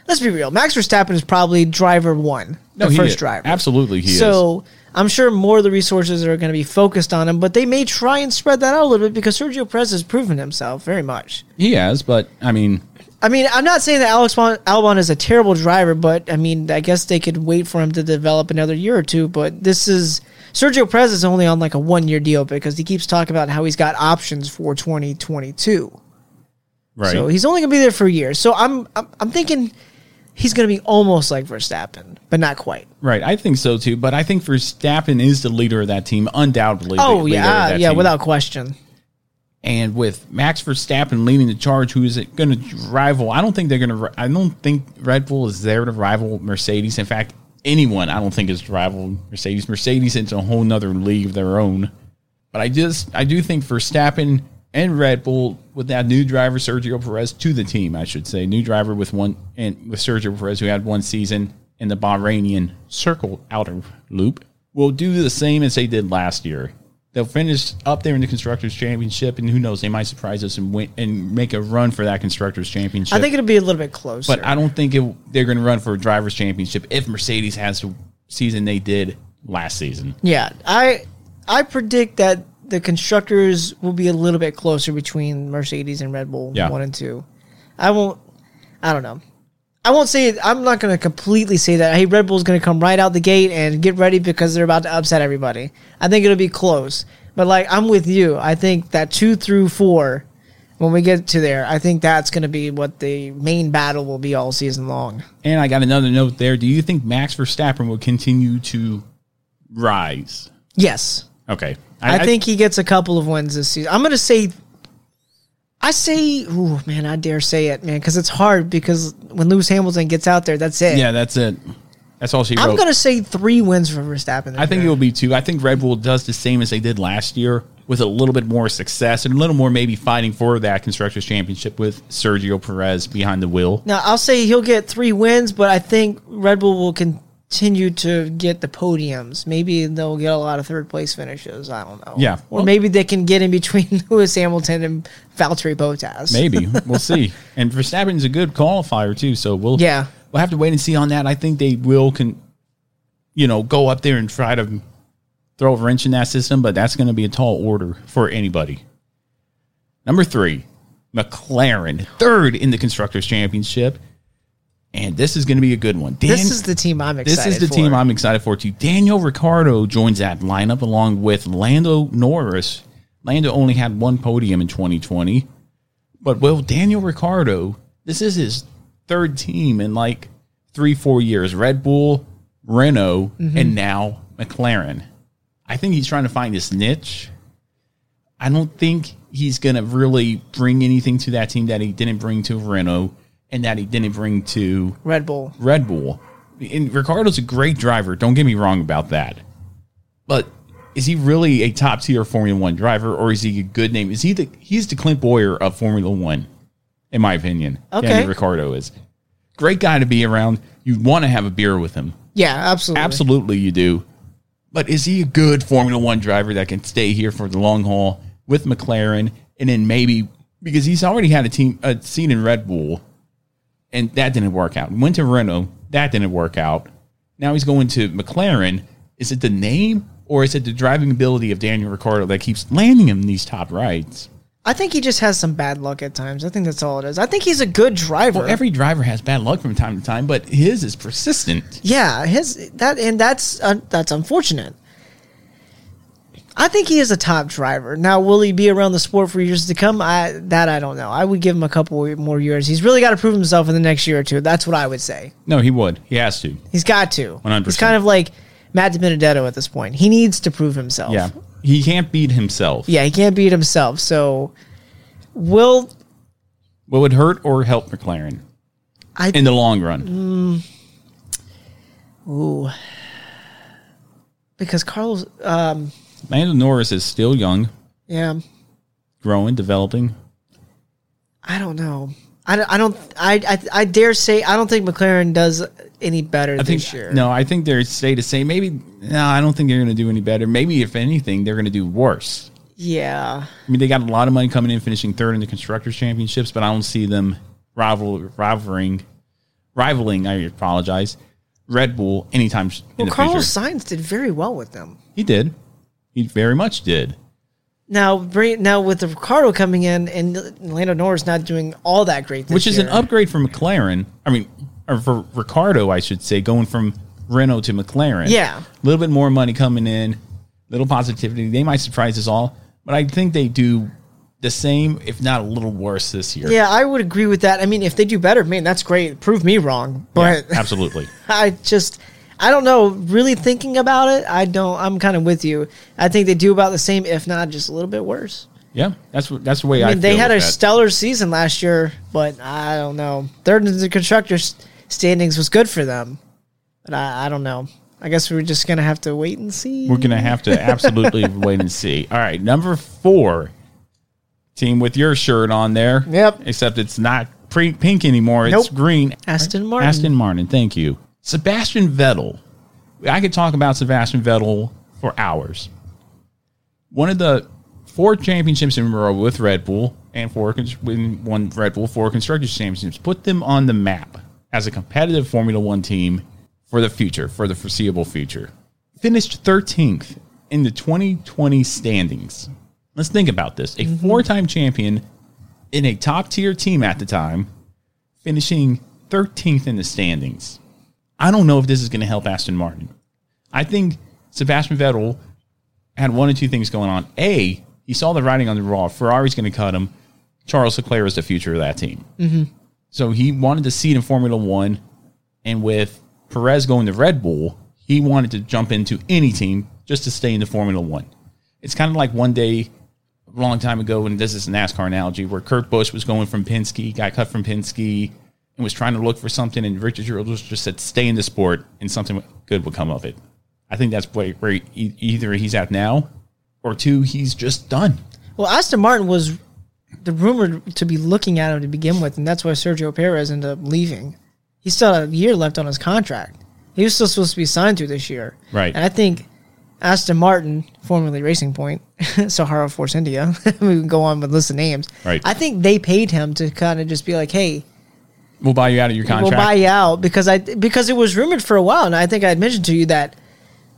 let's be real. Max Verstappen is probably driver one, No, the he first is. driver. Absolutely, he is. so I'm sure more of the resources are going to be focused on him, but they may try and spread that out a little bit because Sergio Perez has proven himself very much. He has, but I mean, I mean, I'm not saying that Alex Bon- Albon is a terrible driver, but I mean, I guess they could wait for him to develop another year or two. But this is Sergio Perez is only on like a one year deal because he keeps talking about how he's got options for 2022. right. So he's only gonna be there for a year. So I'm I'm, I'm thinking he's gonna be almost like Verstappen, but not quite. Right, I think so too. But I think Verstappen is the leader of that team, undoubtedly. Oh yeah, yeah, team. without question. And with Max Verstappen leading the charge, who is it going to rival? I don't think they're going to. I don't think Red Bull is there to rival Mercedes. In fact, anyone I don't think has rivaled Mercedes. Mercedes into a whole nother league of their own. But I just I do think Verstappen and Red Bull with that new driver Sergio Perez to the team, I should say, new driver with one and with Sergio Perez who had one season in the Bahrainian circle outer loop, will do the same as they did last year. They'll finish up there in the constructors championship, and who knows, they might surprise us and win and make a run for that constructors championship. I think it'll be a little bit closer. But I don't think it, they're going to run for a drivers' championship if Mercedes has the season they did last season. Yeah, I I predict that the constructors will be a little bit closer between Mercedes and Red Bull Yeah. one and two. I won't. I don't know. I won't say. I'm not going to completely say that. Hey, Red Bull's going to come right out the gate and get ready because they're about to upset everybody. I think it'll be close. But like, I'm with you. I think that two through four, when we get to there, I think that's going to be what the main battle will be all season long. And I got another note there. Do you think Max Verstappen will continue to rise? Yes. Okay. I, think he gets a couple of wins this season. I'm going to say, I say, ooh, man, I dare say it, man, because it's hard because when Lewis Hamilton gets out there, that's it. Yeah, that's it. That's all she wrote. I'm going to say three wins for Verstappen. I think it will be two. I think Red Bull does the same as they did last year with a little bit more success and a little more maybe fighting for that Constructors Championship with Sergio Perez behind the wheel. Now, I'll say he'll get three wins, but I think Red Bull will continue to get the podiums. Maybe they'll get a lot of third place finishes. I don't know. Yeah. Or maybe they can get in between <laughs> Lewis Hamilton and Valtteri Bottas. Maybe. <laughs> we'll see. And Verstappen's a good qualifier too, so we'll Yeah. We'll have to wait and see on that. I think they will can you know, go up there and try to throw a wrench in that system, but that's going to be a tall order for anybody. Number three, McLaren, third in the Constructors' Championship. And this is going to be a good one. Dan- This is the team I'm excited this is the for. team I'm excited for too. Daniel Ricciardo joins that lineup along with Lando Norris. Lando only had one podium in 2020, but well, Daniel Ricciardo, this is his third team in like three, four years. Red Bull, Renault, Mm-hmm. and now McLaren. I think he's trying to find his niche. I don't think he's going to really bring anything to that team that he didn't bring to Renault and that he didn't bring to Red Bull. Red Bull. And Ricciardo's a great driver. Don't get me wrong about that. But is he really a top tier Formula One driver, or is he a good name? Is he the he's the Clint Bowyer of Formula One, in my opinion. Okay. Danny Ricciardo is great guy to be around. You want to have a beer with him. Yeah, absolutely. Absolutely, you do. But is he a good Formula One driver that can stay here for the long haul with McLaren, and then maybe because he's already had a team a seat in Red Bull, and that didn't work out. Went to Renault, that didn't work out. Now he's going to McLaren. Is it the name or is it the driving ability of Daniel Ricciardo that keeps landing him these top rides? I think he just has some bad luck at times. I think that's all it is. I think he's a good driver. Well, every driver has bad luck from time to time, but his is persistent. yeah, his that and that's uh, that's unfortunate. I think he is a top driver. Now, will he be around the sport for years to come? I that I don't know. I would give him a couple more years. He's really got to prove himself in the next year or two. That's what I would say. No, he would. He has to. He's got to. 100%. He's kind of like Matt DiBenedetto at this point. He needs to prove himself. Yeah. He can't beat himself. Yeah, he can't beat himself. So, will Will it hurt or help McLaren I? in the long run? Ooh. Because Carlos, um, Lando Norris is still young, yeah, growing, developing. I don't know. I don't. I don't. I, I. I dare say I don't think McLaren does any better I think this year. no, I think they're stay to say maybe no, I don't think they're going to do any better. Maybe if anything, they're going to do worse. Yeah. I mean, they got a lot of money coming in, finishing third in the constructors championships, but I don't see them rival rivaling, rivaling. I apologize, Red Bull anytime in Well, the Carlos future. Sainz did very well with them. He did, he very much did. Now, now with the Ricciardo coming in and Lando Norris not doing all that great, this which is an upgrade for McLaren. I mean, or for Ricciardo, I should say, going from Renault to McLaren. Yeah. a little bit more money coming in, little positivity. They might surprise us all, but I think they do the same, if not a little worse this year. Yeah, I would agree with that. I mean, if they do better, man, that's great. Prove me wrong. Yeah, But absolutely. <laughs> I just, I don't know. Really thinking about it, I don't. I'm kind of with you. I think they do about the same, if not just a little bit worse. Yeah, that's that's the way I. I mean, they had a that. stellar season last year, but I don't know. Third in the constructors standings was good for them, but I, I don't know. I guess we're just gonna have to wait and see. We're gonna have to absolutely <laughs> wait and see. All right, number four, team with your shirt on there. Yep. Except it's not pink anymore. It's green. Aston Martin. Aston Martin. Thank you, Sebastian Vettel. I could talk about Sebastian Vettel for hours. One of the four championships in a row with Red Bull and four when one Red Bull four constructors championships put them on the map as a competitive Formula One team for the future, for the foreseeable future. Finished 13th in the 2020 standings. Let's think about this: a mm-hmm. four-time champion in a top-tier team at the time, finishing 13th in the standings. I don't know if this is going to help Aston Martin. I think Sebastian Vettel had one or two things going on. A, he saw the writing on the wall. Ferrari's going to cut him. Charles Leclerc is the future of that team. Mm-hmm. So he wanted to see it in Formula One. And with Perez going to Red Bull, he wanted to jump into any team just to stay in the Formula One. It's kind of like one day, a long time ago, and this is a NASCAR analogy, where Kurt Busch was going from Penske, got cut from Penske, and was trying to look for something, and Richard Childress just said, stay in the sport, and something good will come of it. I think that's where, where e- either he's at now, or two, he's just done. Well, Aston Martin was the rumored to be looking at him to begin with, and that's why Sergio Perez ended up leaving. He still had a year left on his contract. He was still supposed to be signed to this year. Right. And I think Aston Martin, formerly Racing Point, <laughs> Sahara Force India, <laughs> we can go on with list of names. Right. I think they paid him to kind of just be like, hey, We'll buy you out of your contract. we'll buy you out because I because it was rumored for a while, and I think I had mentioned to you that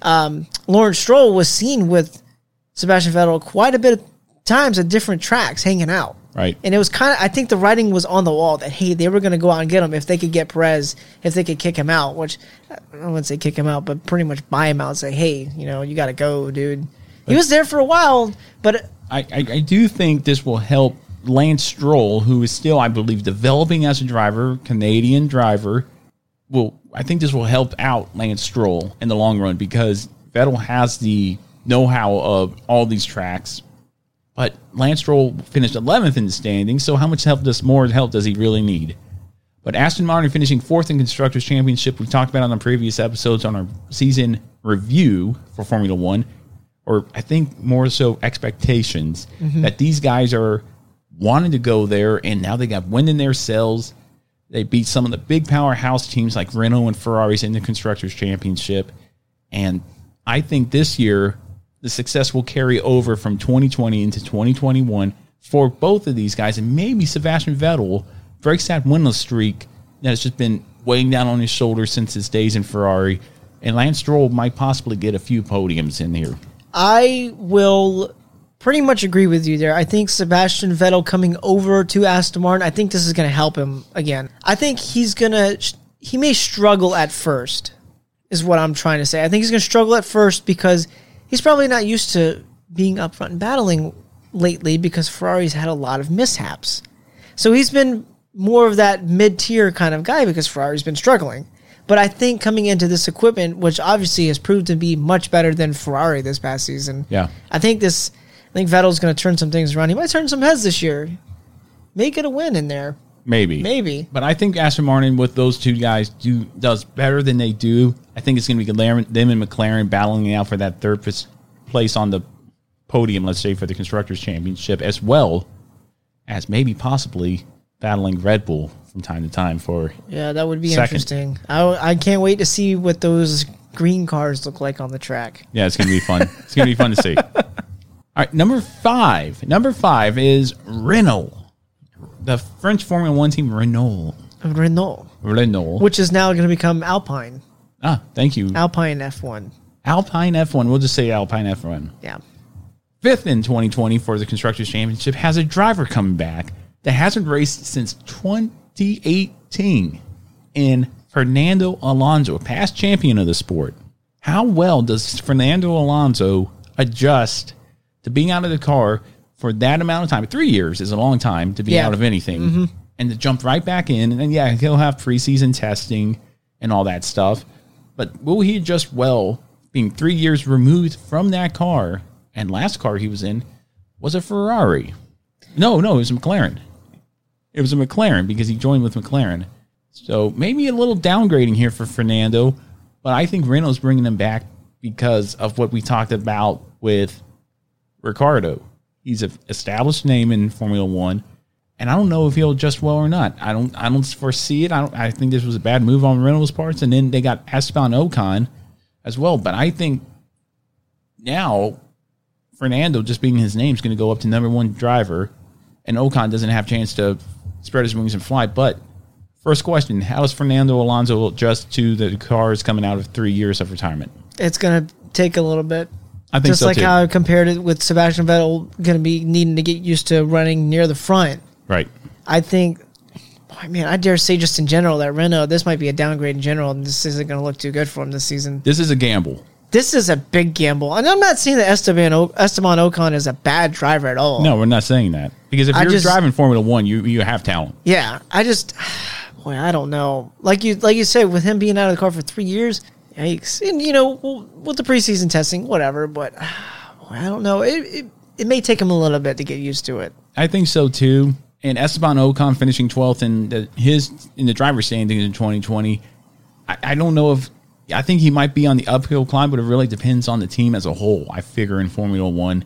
um, Lawrence Stroll was seen with Sebastian Vettel quite a bit of times at different tracks, hanging out. Right. And it was kind of I think the writing was on the wall that hey they were going to go out and get him if they could get Perez if they could kick him out, which I wouldn't say kick him out, but pretty much buy him out and say hey you know you got to go, dude. He was there for a while, but I, I, I do think this will help Lance Stroll, who is still, I believe, developing as a driver, Canadian driver. Will I think this will help out Lance Stroll in the long run because Vettel has the know-how of all these tracks. But Lance Stroll finished 11th in the standings, so how much help does more help does he really need? But Aston Martin finishing fourth in constructors championship, we talked about on the previous episodes on our season review for Formula One, or I think more so expectations mm-hmm. that these guys are wanting to go there, and now they got wind in their sails. They beat some of the big powerhouse teams like Renault and Ferraris in the constructors championship, and I think this year the success will carry over from 2020 into 2021 for both of these guys, and maybe Sebastian Vettel breaks that winless streak that has just been weighing down on his shoulders since his days in Ferrari, and Lance Stroll might possibly get a few podiums in here. I will pretty much agree with you there. I think Sebastian Vettel coming over to Aston Martin, I think this is going to help him again. I think he's going to, he may struggle at first, is what I'm trying to say. I think he's going to struggle at first because he's probably not used to being up front and battling lately because Ferrari's had a lot of mishaps. So he's been more of that mid tier kind of guy because Ferrari's been struggling. But I think coming into this equipment, which obviously has proved to be much better than Ferrari this past season, Yeah. I think this. I think Vettel's going to turn some things around. He might turn some heads this year. May get a win in there. Maybe. Maybe. But I think Aston Martin with those two guys do does better than they do. I think it's going to be them and McLaren battling out for that third place on the podium, let's say, for the Constructors' Championship, as well as maybe possibly battling Red Bull from time to time for. Yeah, that would be Second. interesting. I, I can't wait to see what those green cars look like on the track. Yeah, it's going to be fun. it's going to be fun to see. <laughs> All right, number five. Number five is Renault. The French Formula One team, Renault. Renault, Renault. which is now going to become Alpine. ah, thank you. Alpine F1. Alpine F1. We'll just say Alpine F1. Yeah. Fifth in 2020 for the Constructors' Championship has a driver coming back that hasn't raced since 2018 in Fernando Alonso, past champion of the sport. How well does Fernando Alonso adjust to being out of the car for that amount of time? Three years is a long time to be Yeah. out of anything. Mm-hmm. And to jump right back in. And yeah, he'll have preseason testing and all that stuff. But will he adjust well being three years removed from that car and last car he was in was a Ferrari. No, no, it was a McLaren. It was a McLaren because he joined with McLaren. So maybe a little downgrading here for Fernando, but I think Renault's bringing him back because of what we talked about with Ricciardo. He's an established name in Formula One, and I don't know if he'll adjust well or not. I don't. I don't foresee it. I don't. I think this was a bad move on Reynolds' parts, and then they got Esteban Ocon as well. But I think now Fernando, just being his name, is going to go up to number one driver, and Ocon doesn't have a chance to spread his wings and fly. But first question: How does Fernando Alonso adjust to the cars coming out of three years of retirement? It's gonna take a little bit. I think Just so like too. how I compared it with Sebastian Vettel, going to be needing to get used to running near the front. right. I think, I mean, I dare say just in general that Renault, this might be a downgrade in general, and this isn't going to look too good for him this season. This is a gamble. This is a big gamble, and I'm not saying that Esteban o- Esteban Ocon is a bad driver at all. No, we're not saying that because if I you're just- driving Formula One, you you have talent. Yeah, I just, <sighs> boy, I don't know. Like you, like you said, with him being out of the car for three years, yikes. And you know, with the preseason testing, whatever. But <sighs> I don't know. It, it it may take him a little bit to get used to it. I think so too. And Esteban Ocon finishing 12th in the, his in the driver's standings in 2020. I, I don't know if I think he might be on the uphill climb, but it really depends on the team as a whole. I figure in Formula One.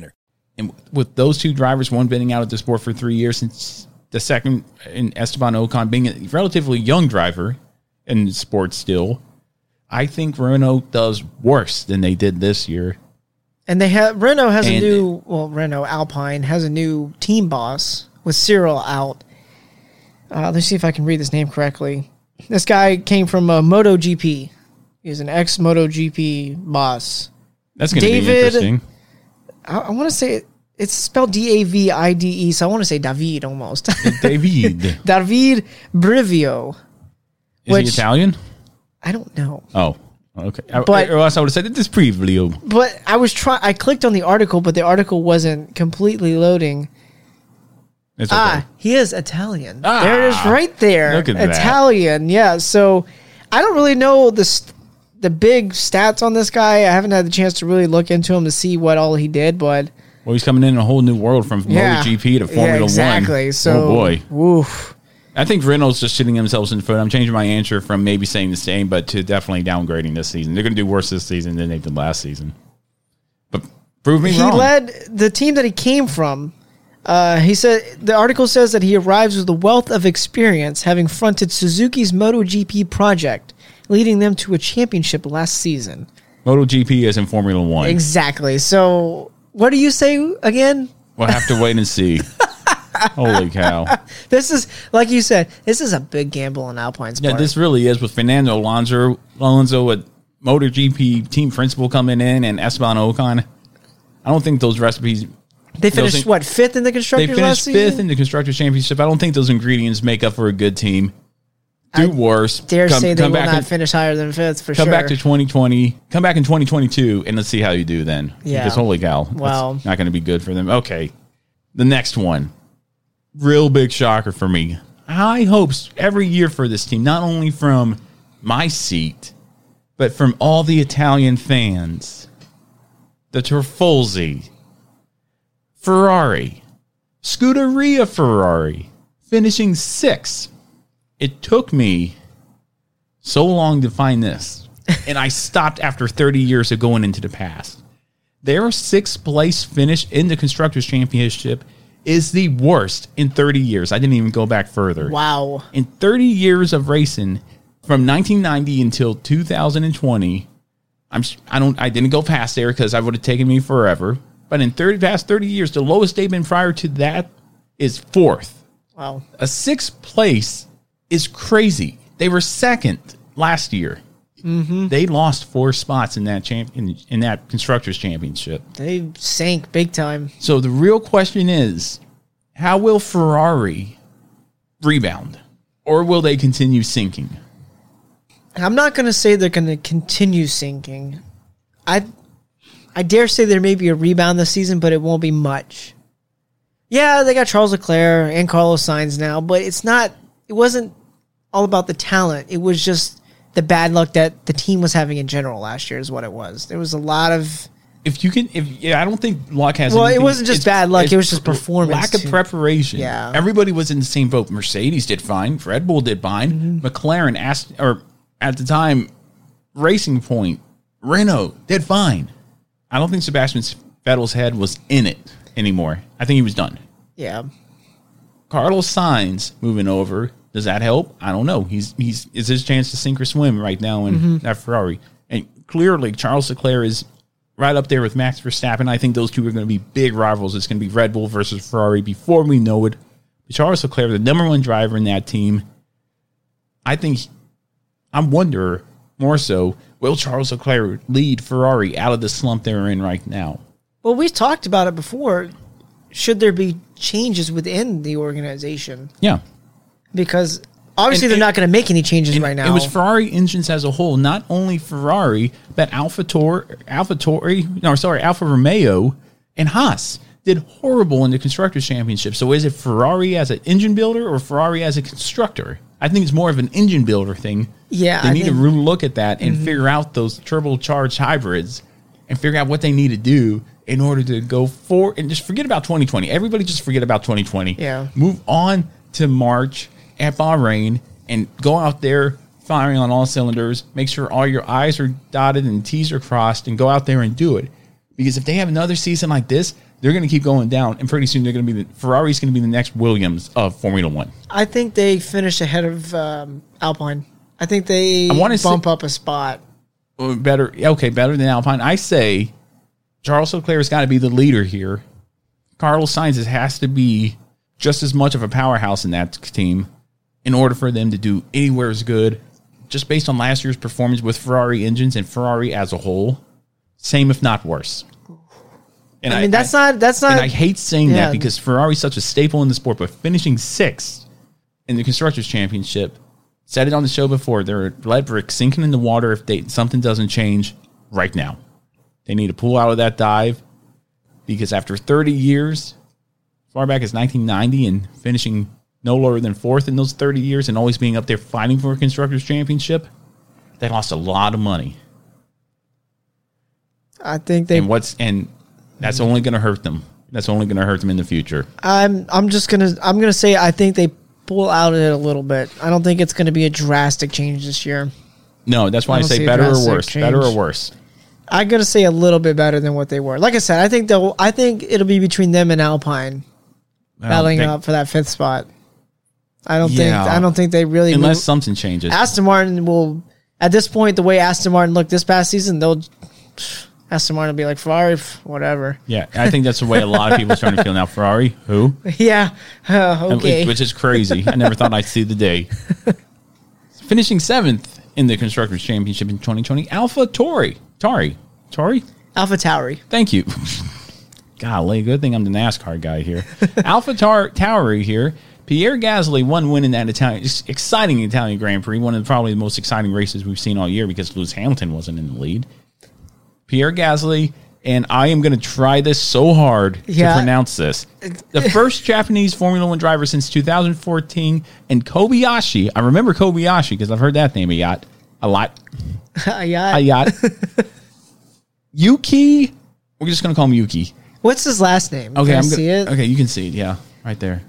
And with those two drivers, one been out of the sport for three years, since the second in Esteban Ocon being a relatively young driver in sports still, I think Renault does worse than they did this year. And they have Renault has a new well, Renault Alpine has a new team boss with Cyril out. Uh, let's see if I can read this name correctly. This guy came from uh, MotoGP. He's an ex MotoGP boss. That's going to be David- interesting. I, I want to say it, it's spelled D A V I D E, so I want to say David almost. <laughs> David. David Brivio. Is he Italian? I don't know. Oh, okay. I- But- or else I would have said it is preview. But I was trying. I clicked on the article, but the article wasn't completely loading. It's okay. Ah, he is Italian. Ah, there it is, right there. look at that. Italian, yeah. So I don't really know the st- the big stats on this guy. I haven't had the chance to really look into him to see what all he did, but Well, he's coming in a whole new world from yeah, MotoGP to Formula yeah, exactly. One. So, oh boy, woof. I think Reynolds just shooting themselves in the foot. I'm changing my answer from maybe saying the same, but to definitely downgrading this season. They're going to do worse this season than they did last season. But prove me He wrong. led the team that he came from. Uh, he said the article says that he arrives with a wealth of experience, having fronted Suzuki's MotoGP project, leading them to a championship last season. MotoGP is in Formula One. Exactly. So, what do you say again? we'll have to wait and see. <laughs> Holy cow! This is like you said. This is a big gamble on Alpine's Yeah, part. this really is with Fernando Alonso, Alonso, a MotoGP team principal coming in, and Esteban Ocon. I don't think those recipes. they finished those- what fifth in the They constructors last finished season. fifth in the constructors championship. I don't think those ingredients make up for a good team. Do worse. Dare come, say they come will not and- finish higher than fifth for Come sure. Come back to 2020. Come back in 2022, and let's see how you do then. Yeah. Because holy cow, Wow. that's not going to be good for them. Okay, the next one, real big shocker for me. High hopes every year for this team, not only from my seat, but from all the Italian fans. The Terfolzi, Ferrari, Scuderia Ferrari, finishing sixth. It took me so long to find this. <laughs> and I stopped after 30 years of going into the past. Their sixth place finish in the Constructors' Championship is the worst in 30 years. I didn't even go back further. Wow. In 30 years of racing, from 1990 until 2020, I'm I don't I didn't go past there because I would have taken me forever. But in 30 past 30 years, the lowest they've been prior to that is fourth. Wow. A sixth place is crazy. They were second last year. Mm-hmm. They lost four spots in that champ in, in that constructors championship. They sank big time. So the real question is, how will Ferrari rebound, or will they continue sinking? I'm not going to say they're going to continue sinking. I I dare say there may be a rebound this season, but it won't be much. Yeah, they got Charles Leclerc and Carlos Sainz now, but it's not it wasn't all about the talent. It was just the bad luck that the team was having in general last year is what it was. There was a lot of If you can, if yeah, I don't think luck has. Well, it wasn't just it's- bad luck, it was just performance Lack of too. preparation. Yeah. everybody was in the same boat. Mercedes did fine. Red Bull did fine. Mm-hmm. McLaren asked, or at the time, Racing Point, Renault did fine. I don't think Sebastian Vettel's head was in it anymore. I think he was done. yeah. Carlos Sainz moving over. Does that help? I don't know. He's he's it's his chance to sink or swim right now in Mm-hmm. that Ferrari. And clearly Charles Leclerc is right up there with Max Verstappen. I think those two are going to be big rivals. It's going to be Red Bull versus Ferrari before we know it. But Charles Leclerc, the number one driver in that team, I think I'm wonder more so will Charles Leclerc lead Ferrari out of the slump they're in right now? Well, we've talked about it before. Should there be changes within the organization? Yeah. Because obviously And- they're and- not going to make any changes right now. It was Ferrari engines as a whole, not only Ferrari, but Alpha Tor, Alpha Tori, no, sorry, Alfa Romeo and Haas did horrible in the constructors championship. So is it Ferrari as an engine builder or Ferrari as a constructor? I think it's more of an engine builder thing. Yeah, they I need to really look at that and Mhm. figure out those turbocharged hybrids and figure out what they need to do in order to go for and just forget about 2020. Everybody just forget about 2020. Yeah. Move on to March at Bahrain and go out there firing on all cylinders. Make sure all your I's are dotted and T's are crossed and go out there and do it. Because if they have another season like this, they're going to keep going down, and pretty soon they're going to be the Ferrari's going to be the next Williams of Formula One. I think they finished ahead of um, Alpine. I think they I wanna say- bump up a spot. Better, okay, better than Alpine. I say Charles Leclerc's got to be the leader here. Carlos Sainz has to be just as much of a powerhouse in that team in order for them to do anywhere as good. Just based on last year's performance with Ferrari engines and Ferrari as a whole, same if not worse. And I mean, that's not that's not. and I hate saying Yeah. that because Ferrari's such a staple in the sport, but finishing sixth in the constructors championship, said it on the show before, they're brick sinking in the water if they something doesn't change right now. They need to pull out of that dive because after 30 years, far back as 1990 and finishing no lower than fourth in those 30 years and always being up there fighting for a constructors championship, they lost a lot of money. I think they. and what's and that's only going to hurt them. That's only going to hurt them in the future. I'm I'm just gonna I'm gonna say I think they pull out of it a little bit. I don't think it's gonna be a drastic change this year. No, that's why I I, say better or worse. Better or worse. I'm gonna say a little bit better than what they were. Like I said, I think they'll. I think it'll be between them and Alpine battling think- out for that fifth spot. I don't Yeah. think I don't think they really Unless something changes. Aston Martin will at this point the way Aston Martin looked this past season they'll Aston Martin will be like Ferrari whatever yeah, I think that's the way a lot of people are starting to feel now. Ferrari, who? <laughs> yeah <laughs> uh, okay Which is crazy. I never thought I'd see the day. <laughs> Finishing seventh in the Constructors' Championship in 2020, Alpha Tori. Tori. Tori? Alpha Tauri Thank you. Golly, good thing I'm the NASCAR guy here. Alpha Tar- Tauri here. Pierre Gasly won win in that Italian, exciting Italian Grand Prix, one of the, probably the most exciting races we've seen all year because Lewis Hamilton wasn't in the lead. Pierre Gasly, and I am going to try this so hard Yeah. to pronounce this. The <laughs> first Japanese Formula One driver since 2014, and Kobayashi. I remember Kobayashi because I've heard that name a yacht a lot. yeah <laughs> A yacht. <laughs> Yuki. We're just going to call him Yuki. what's his last name Okay, Can I I'm see gonna, it Okay, you can see it. Yeah, right there.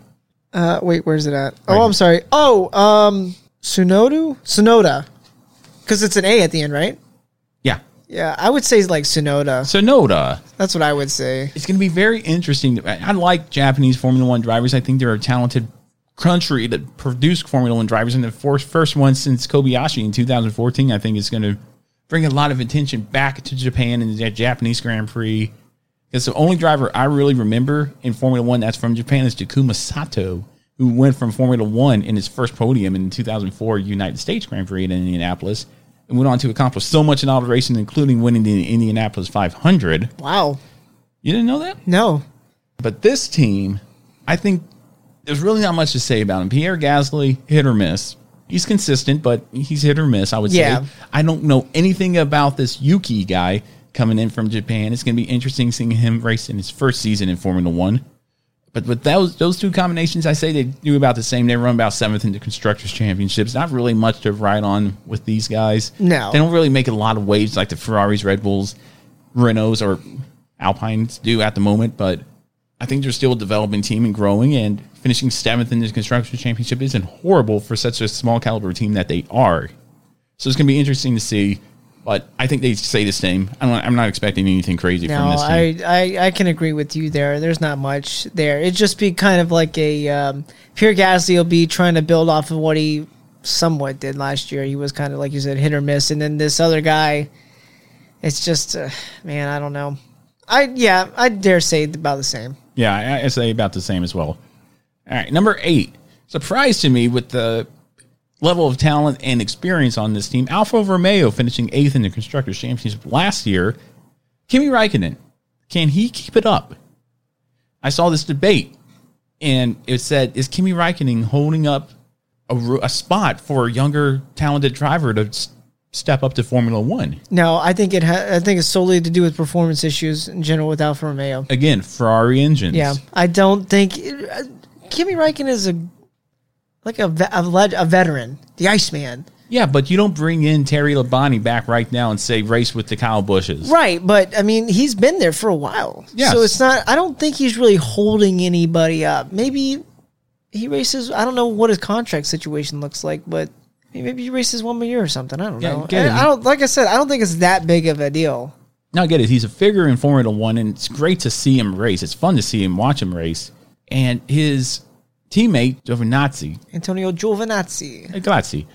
Uh wait where's it at oh I'm sorry oh um Sunodu Sonoda because it's an A at the end right Yeah, Yeah, I would say like Sonoda. Sonoda. That's what I would say. It's going to be very interesting. I like Japanese Formula One drivers. I think they're a talented country that produce Formula One drivers. And the first, first one since Kobayashi in 2014, I think is going to bring a lot of attention back to Japan and the Japanese Grand Prix. Because the only driver I really remember in Formula One that's from Japan is Takuma Sato, who went from Formula One in his first podium in 2004 United States Grand Prix in Indianapolis and went on to accomplish so much in all the racing, including winning the Indianapolis 500. Wow. You didn't know that? No. But this team, I think there's really not much to say about him. Pierre Gasly, hit or miss. He's consistent, but he's hit or miss, I would Yeah. say. I don't know anything about this Yuki guy coming in from Japan. It's going to be interesting seeing him race in his first season in Formula One. But with those those two combinations, I say they do about the same. They run about seventh in the constructors championships. Not really much to ride on with these guys. No. they don't really make a lot of waves like the Ferraris, Red Bulls, Renaults, or Alpines do at the moment. But I think they're still a developing team and growing. And finishing seventh in the constructors championship isn't horrible for such a small caliber team that they are. So it's going to be interesting to see. But I think they stay the same. I don't, I'm not expecting anything crazy from No, this team. I, I I can agree with you there. There's not much there. It'd just be kind of like a um, Pierre Gasly will be trying to build off of what he somewhat did last year. He was kind of like you said, hit or miss, and then this other guy, it's just uh, man, I don't know. I yeah, I dare say about the same. Yeah, I, I say about the same as well. All right, number eight. Surprise to me with the level of talent and experience on this team. Alfa Romeo finishing eighth in the Constructors' Championship last year. Kimi Raikkonen, can he keep it up? I saw this debate, and it said, is Kimi Raikkonen holding up a, a spot for a younger, talented driver to s- step up to Formula One? No, I think it. Ha- I think it's solely to do with performance issues in general with Alfa Romeo. Again, Ferrari engines. Yeah, I don't think uh, Kimi Räikkönen is a like a ve- a, leg- a veteran, the Iceman. Yeah, but you don't bring in Terry Labonte back right now and say race with the Kyle Busches. Right, but I mean, he's been there for a while. Yes. So it's not, I don't think he's really holding anybody up. Maybe he races, I don't know what his contract situation looks like, but maybe he races one more year or something. I don't Yeah, know. get it. I, I don't, like I said, I don't think it's that big of a deal. Now, get it. He's a figure in Formula One, and it's great to see him race. It's fun to see him watch him race. And his teammate, Giovinazzi, Antonio Giovinazzi. Giovinazzi,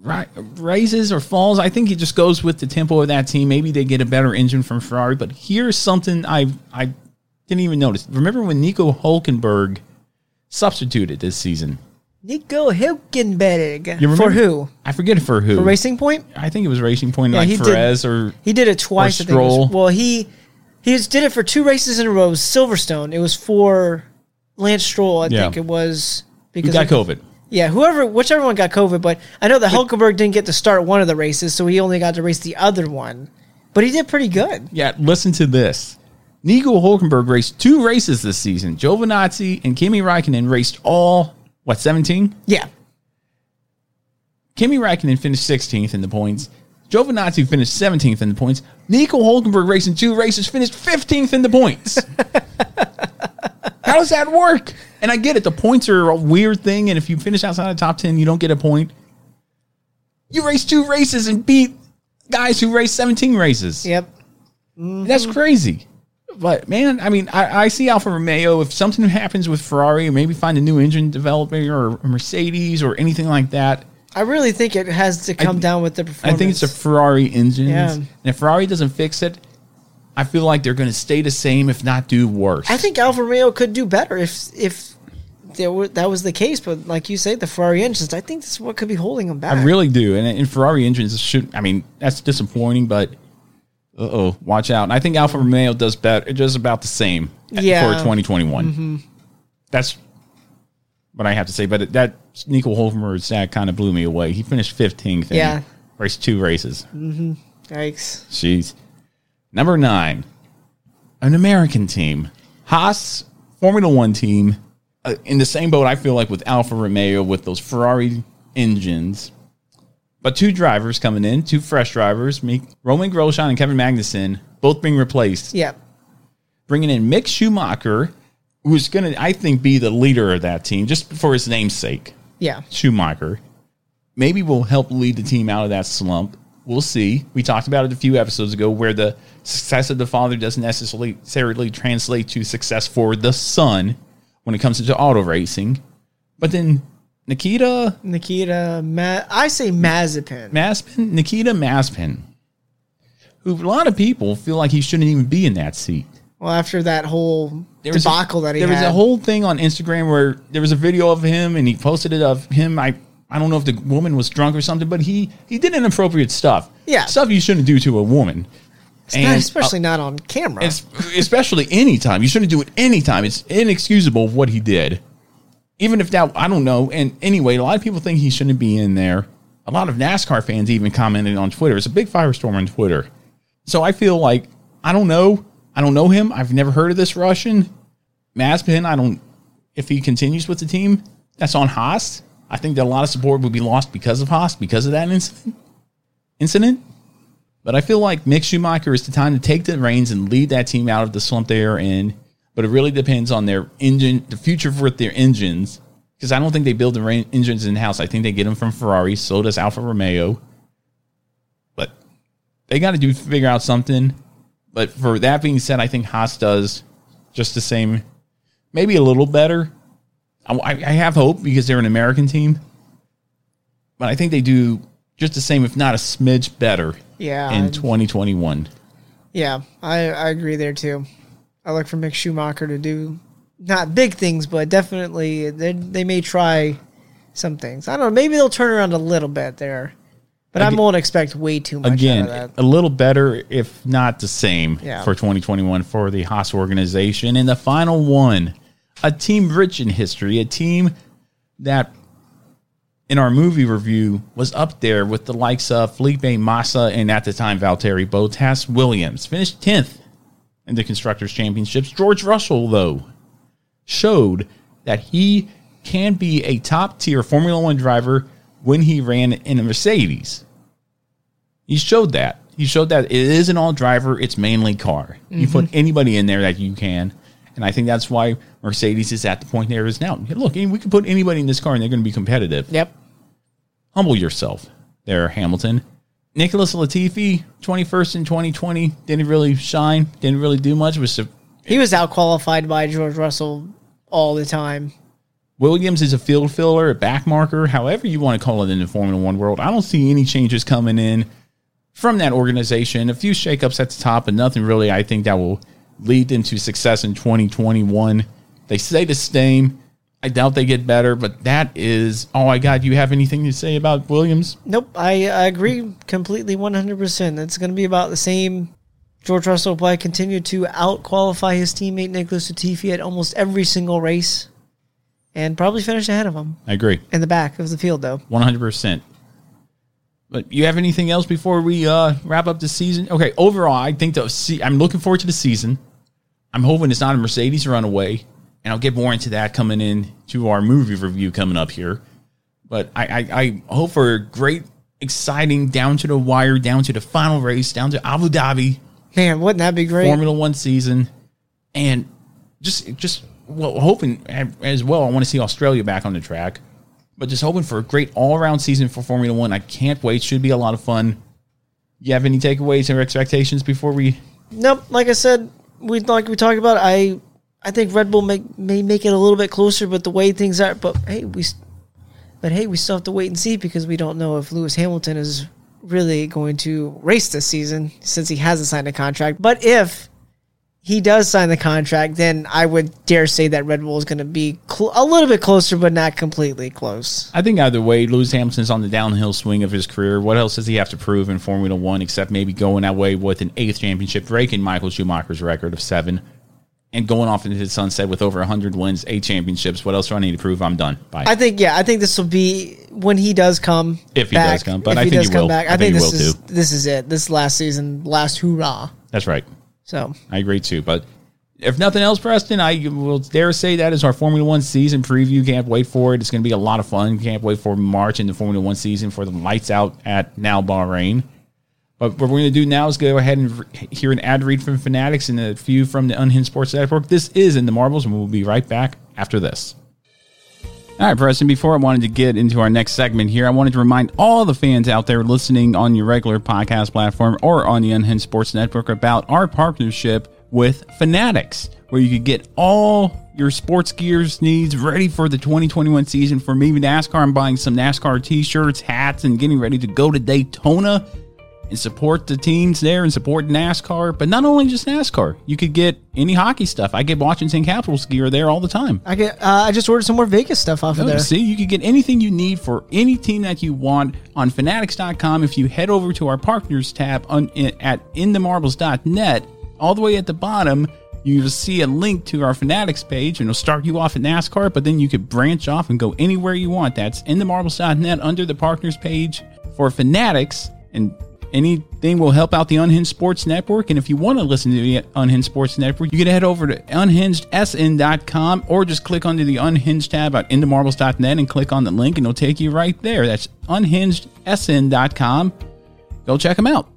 right, raises or falls. I think he just goes with the tempo of that team. Maybe they get a better engine from Ferrari. But here's something I I didn't even notice. Remember when Nico Hulkenberg substituted this season? Nico Hülkenberg. For who? I forget for who. For Racing Point? I think it was Racing Point, Yeah, like he did- Perez or He did it twice. Or think it was- well, he he just did it for two races in a row. It was Silverstone. It was for Lance Stroll. I Yeah. think it was who because got of- COVID. Yeah, whoever, whichever one got COVID. But I know that Hulkenberg didn't get to start one of the races, so he only got to race the other one. But he did pretty good. Yeah, listen to this. Nico Hulkenberg raced two races this season. Giovinazzi and Kimi Raikkonen raced all, what, 17? Yeah, Kimi Raikkonen finished 16th in the points. Giovinazzi finished 17th in the points. Nico Hulkenberg racing two races finished 15th in the points. <laughs> How does that work? And I get it. The points are a weird thing. And if you finish outside the top 10, you don't get a point. You race two races and beat guys who race 17 races. yep. That's crazy. But man, I mean, I, I see Alfa Romeo. If something happens with Ferrari, maybe find a new engine developer or Mercedes or anything like that. I really think it has to come down with the performance. I think it's a Ferrari engine. Yeah. And if Ferrari doesn't fix it, I feel like they're going to stay the same, if not do worse. I think Alfa Romeo could do better if if there were, that was the case. But like you say, the Ferrari engines, I think this is what could be holding them back. I really do. And, and Ferrari engines should, I mean, that's disappointing, but uh oh, watch out. And I think Alfa Romeo does better, just about the same Yeah. for 2021. That's what I have to say. But that Nico Hulkenberg stat kind of blew me away. He finished 15th. and Yeah. Raced two races. Yikes. Jeez. Number nine, an American team. Haas, Formula One team, uh, in the same boat, I feel like, with Alfa Romeo, with those Ferrari engines. But two drivers coming in, two fresh drivers, me, Romain Grosjean and Kevin Magnussen, both being replaced. Yeah. Bringing in Mick Schumacher, who's going to, I think, be the leader of that team, just for his namesake. Yeah. Schumacher maybe will help lead the team out of that slump. We'll see. We talked about it a few episodes ago where the success of the father doesn't necessarily, translate to success for the son when it comes to auto racing. But then Nikita Nikita, Ma- I say Mazepin. Maspin, Nikita Maspin, who a lot of people feel like he shouldn't even be in that seat. well, after that whole There debacle a, that he there had. was a whole thing on Instagram where there was a video of him and he posted it of him. I I don't know if the woman was drunk or something, but he he did inappropriate stuff. Yeah. stuff you shouldn't do to a woman. It's not- especially uh, not on camera. It's, especially anytime. You shouldn't do it anytime. It's inexcusable what he did. Even if that, I don't know. And anyway, a lot of people think he shouldn't be in there. A lot of NASCAR fans even commented on Twitter. It's a big firestorm on Twitter. So I feel like, I don't know. I don't know him. I've never heard of this Russian. Mazepin, I don't, if he continues with the team, that's on Haas. I think that a lot of support would be lost because of Haas, because of that incident. Incident. But I feel like Mick Schumacher is the time to take the reins and lead that team out of the slump they are in. But it really depends on their engine, the future for their engines. Because I don't think they build the ra- engines in house. I think they get them from Ferrari. So does Alfa Romeo. But they got to do figure out something. But for that being said, I think Haas does just the same, maybe a little better. I, I have hope because they're an American team. But I think they do just the same, if not a smidge better yeah, in 2021. yeah, I, I agree there too. I look for Mick Schumacher to do not big things, but definitely they they may try some things. I don't know. Maybe they'll turn around a little bit there, but I won't expect way too much Again, out of a little better, if not the same, Yeah. for 2021 for the Haas organization. And the final one, a team rich in history, a team that in our movie review was up there with the likes of Felipe Massa and at the time Valtteri Bottas Williams. Finished 10th in the Constructors' Championships. George Russell, though, showed that he can be a top tier Formula One driver when he ran in a Mercedes. He showed that. He showed that it isn't all driver, it's mainly car. You put mm-hmm. anybody in there that you can. And I think that's why Mercedes is at the point there is now. Look, we can put anybody in this car and they're going to be competitive. Yep. Humble yourself there, Hamilton. Nicholas Latifi, 21st in 2020, didn't really shine, didn't really do much. Was He was out qualified by George Russell all the time. Williams is a field filler, a back marker, however you want to call it in the Formula One world. I don't see any changes coming in from that organization. A few shakeups at the top, but nothing really I think that will lead into success in 2021. They say the same. I doubt they get better, but that is I got. Do you have anything to say about Williams? Nope, I, I agree completely 100%. It's going to be about the same. George Russell will probably continue to out qualify his teammate Nicholas Latifi at almost every single race and probably finish ahead of him I agree. in the back of the field, though. One hundred percent. But you have anything else before we uh, wrap up the season? Okay, overall, I think the se- I'm looking forward to the season. I'm hoping it's not a Mercedes runaway, and I'll get more into that coming in to our movie review coming up here. But I, I, I hope for a great, exciting, down to the wire, down to the final race, down to Abu Dhabi Man, wouldn't that be great? Formula One season, and just just well hoping as well. I want to see Australia back on the track, but just hoping for a great all around season for Formula One. I can't wait. Should be a lot of fun. You have any takeaways or expectations before we? Nope. Like I said, we like we talked about. I I think Red Bull may make it a little bit closer, but the way things are, but hey, we, but hey, we still have to wait and see because we don't know if Lewis Hamilton is really going to race this season since he hasn't signed a contract. But if he does sign the contract, then I would dare say that Red Bull is going to be cl- a little bit closer, but not completely close. I think either way, Lewis Hamilton's on the downhill swing of his career. What else does he have to prove in Formula One except maybe going that way with an eighth championship, breaking Michael Schumacher's record of seven, and going off into the sunset with over 100 wins, eight championships? What else do I need to prove? I'm done. Bye. I think yeah, I think this will be when he does come. If he back, does come, but if I he think does he will. back, I I, think this will is too. this is it. This last season, last hoorah. That's right. So I agree too. But if nothing else, Preston, I will dare say that is our Formula One season preview. Can't wait for it. It's going to be a lot of fun. Can't wait for March in the Formula One season for the lights out at now Bahrain. But what we're going to do now is go ahead and hear an ad read from Fanatics and a few from the Unhinged Sports Network. This is In the Marbles, and we'll be right back after this. All right, Preston, before I wanted to get into our next segment here, I wanted to remind all the fans out there listening on your regular podcast platform or on the Unhinged Sports Network about our partnership with Fanatics, where you could get all your sports gears needs ready for the 2021 season. For maybe NASCAR, I'm buying some NASCAR t shirts, hats, and getting ready to go to Daytona and support the teams there and support NASCAR. But not only just NASCAR, you could get any hockey stuff. I get Washington Capitals gear there all the time. I get. Uh, I just ordered some more Vegas stuff off of Oh, there. see, you can get anything you need for any team that you want on fanatics.com. If you head over to our partners tab on, at inthemarbles.net, all the way at the bottom, you will see a link to our Fanatics page and it'll start you off at NASCAR, but then you could branch off and go anywhere you want. That's inthemarbles.net under the partners page for Fanatics and anything will help out the Unhinged Sports Network. And if you want to listen to the Unhinged Sports Network, you can head over to unhingedsn.com or just click under the Unhinged tab at inthemarbles.net and click on the link and it'll take you right there. That's unhingedsn.com. Go check them out.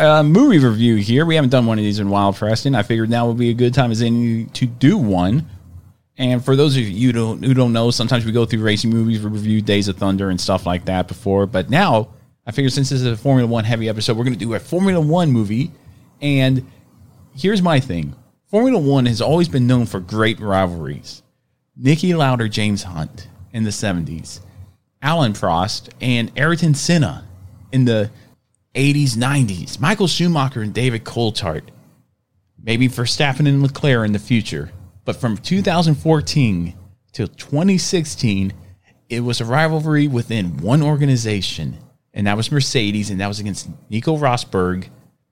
Uh, movie review here. We haven't done one of these in a while, Preston. I figured now would be a good time as any to do one. And for those of you who don't, who don't know, sometimes we go through racing movies, we review Days of Thunder and stuff like that before. But now I figure since this is a Formula One heavy episode, we're going to do a Formula One movie. And here's my thing Formula One has always been known for great rivalries. Niki Lauda, James Hunt in the 70s, Alain Prost, and Ayrton Senna in the 80s, 90s, Michael Schumacher and David Coulthard, maybe Verstappen and Leclerc in the future. But from 2014 till 2016, it was a rivalry within one organization, and that was Mercedes, and that was against Nico Rosberg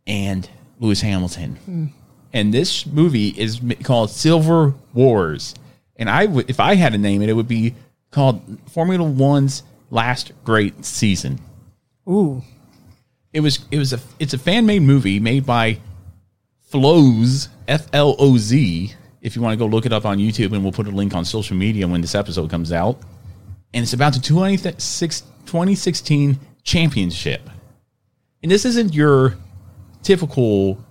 and Lewis Hamilton. Hmm. And this movie is called Silver Wars. And I would, if I had to name it, it would be called Formula One's Last Great Season Ooh, it was it was a it's a fan made movie made by Floz F L O Z. If you want to go look it up on YouTube, and we'll put a link on social media when this episode comes out. And it's about the 26 2016 championship. And this isn't your typical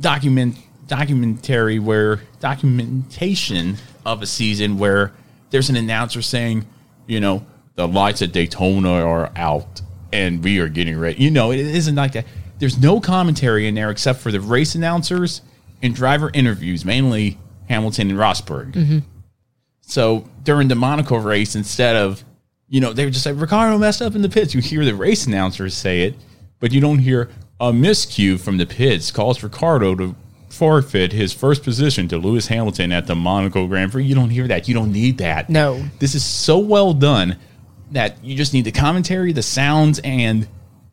document documentary where documentation of a season where there's an announcer saying, you know, the lights at Daytona are out and we are getting ready. You know, it isn't like that. There's no commentary in there except for the race announcers and driver interviews, mainly Hamilton and Rosberg. Mm-hmm. So during the Monaco race, instead of, you know, they were just like, Ricciardo messed up in the pits. You hear the race announcers say it, but you don't hear a miscue from the pits calls Ricciardo to forfeit his first position to Lewis Hamilton at the Monaco Grand Prix. You don't hear that. You don't need that. No. This is so well done that you just need the commentary, the sounds, and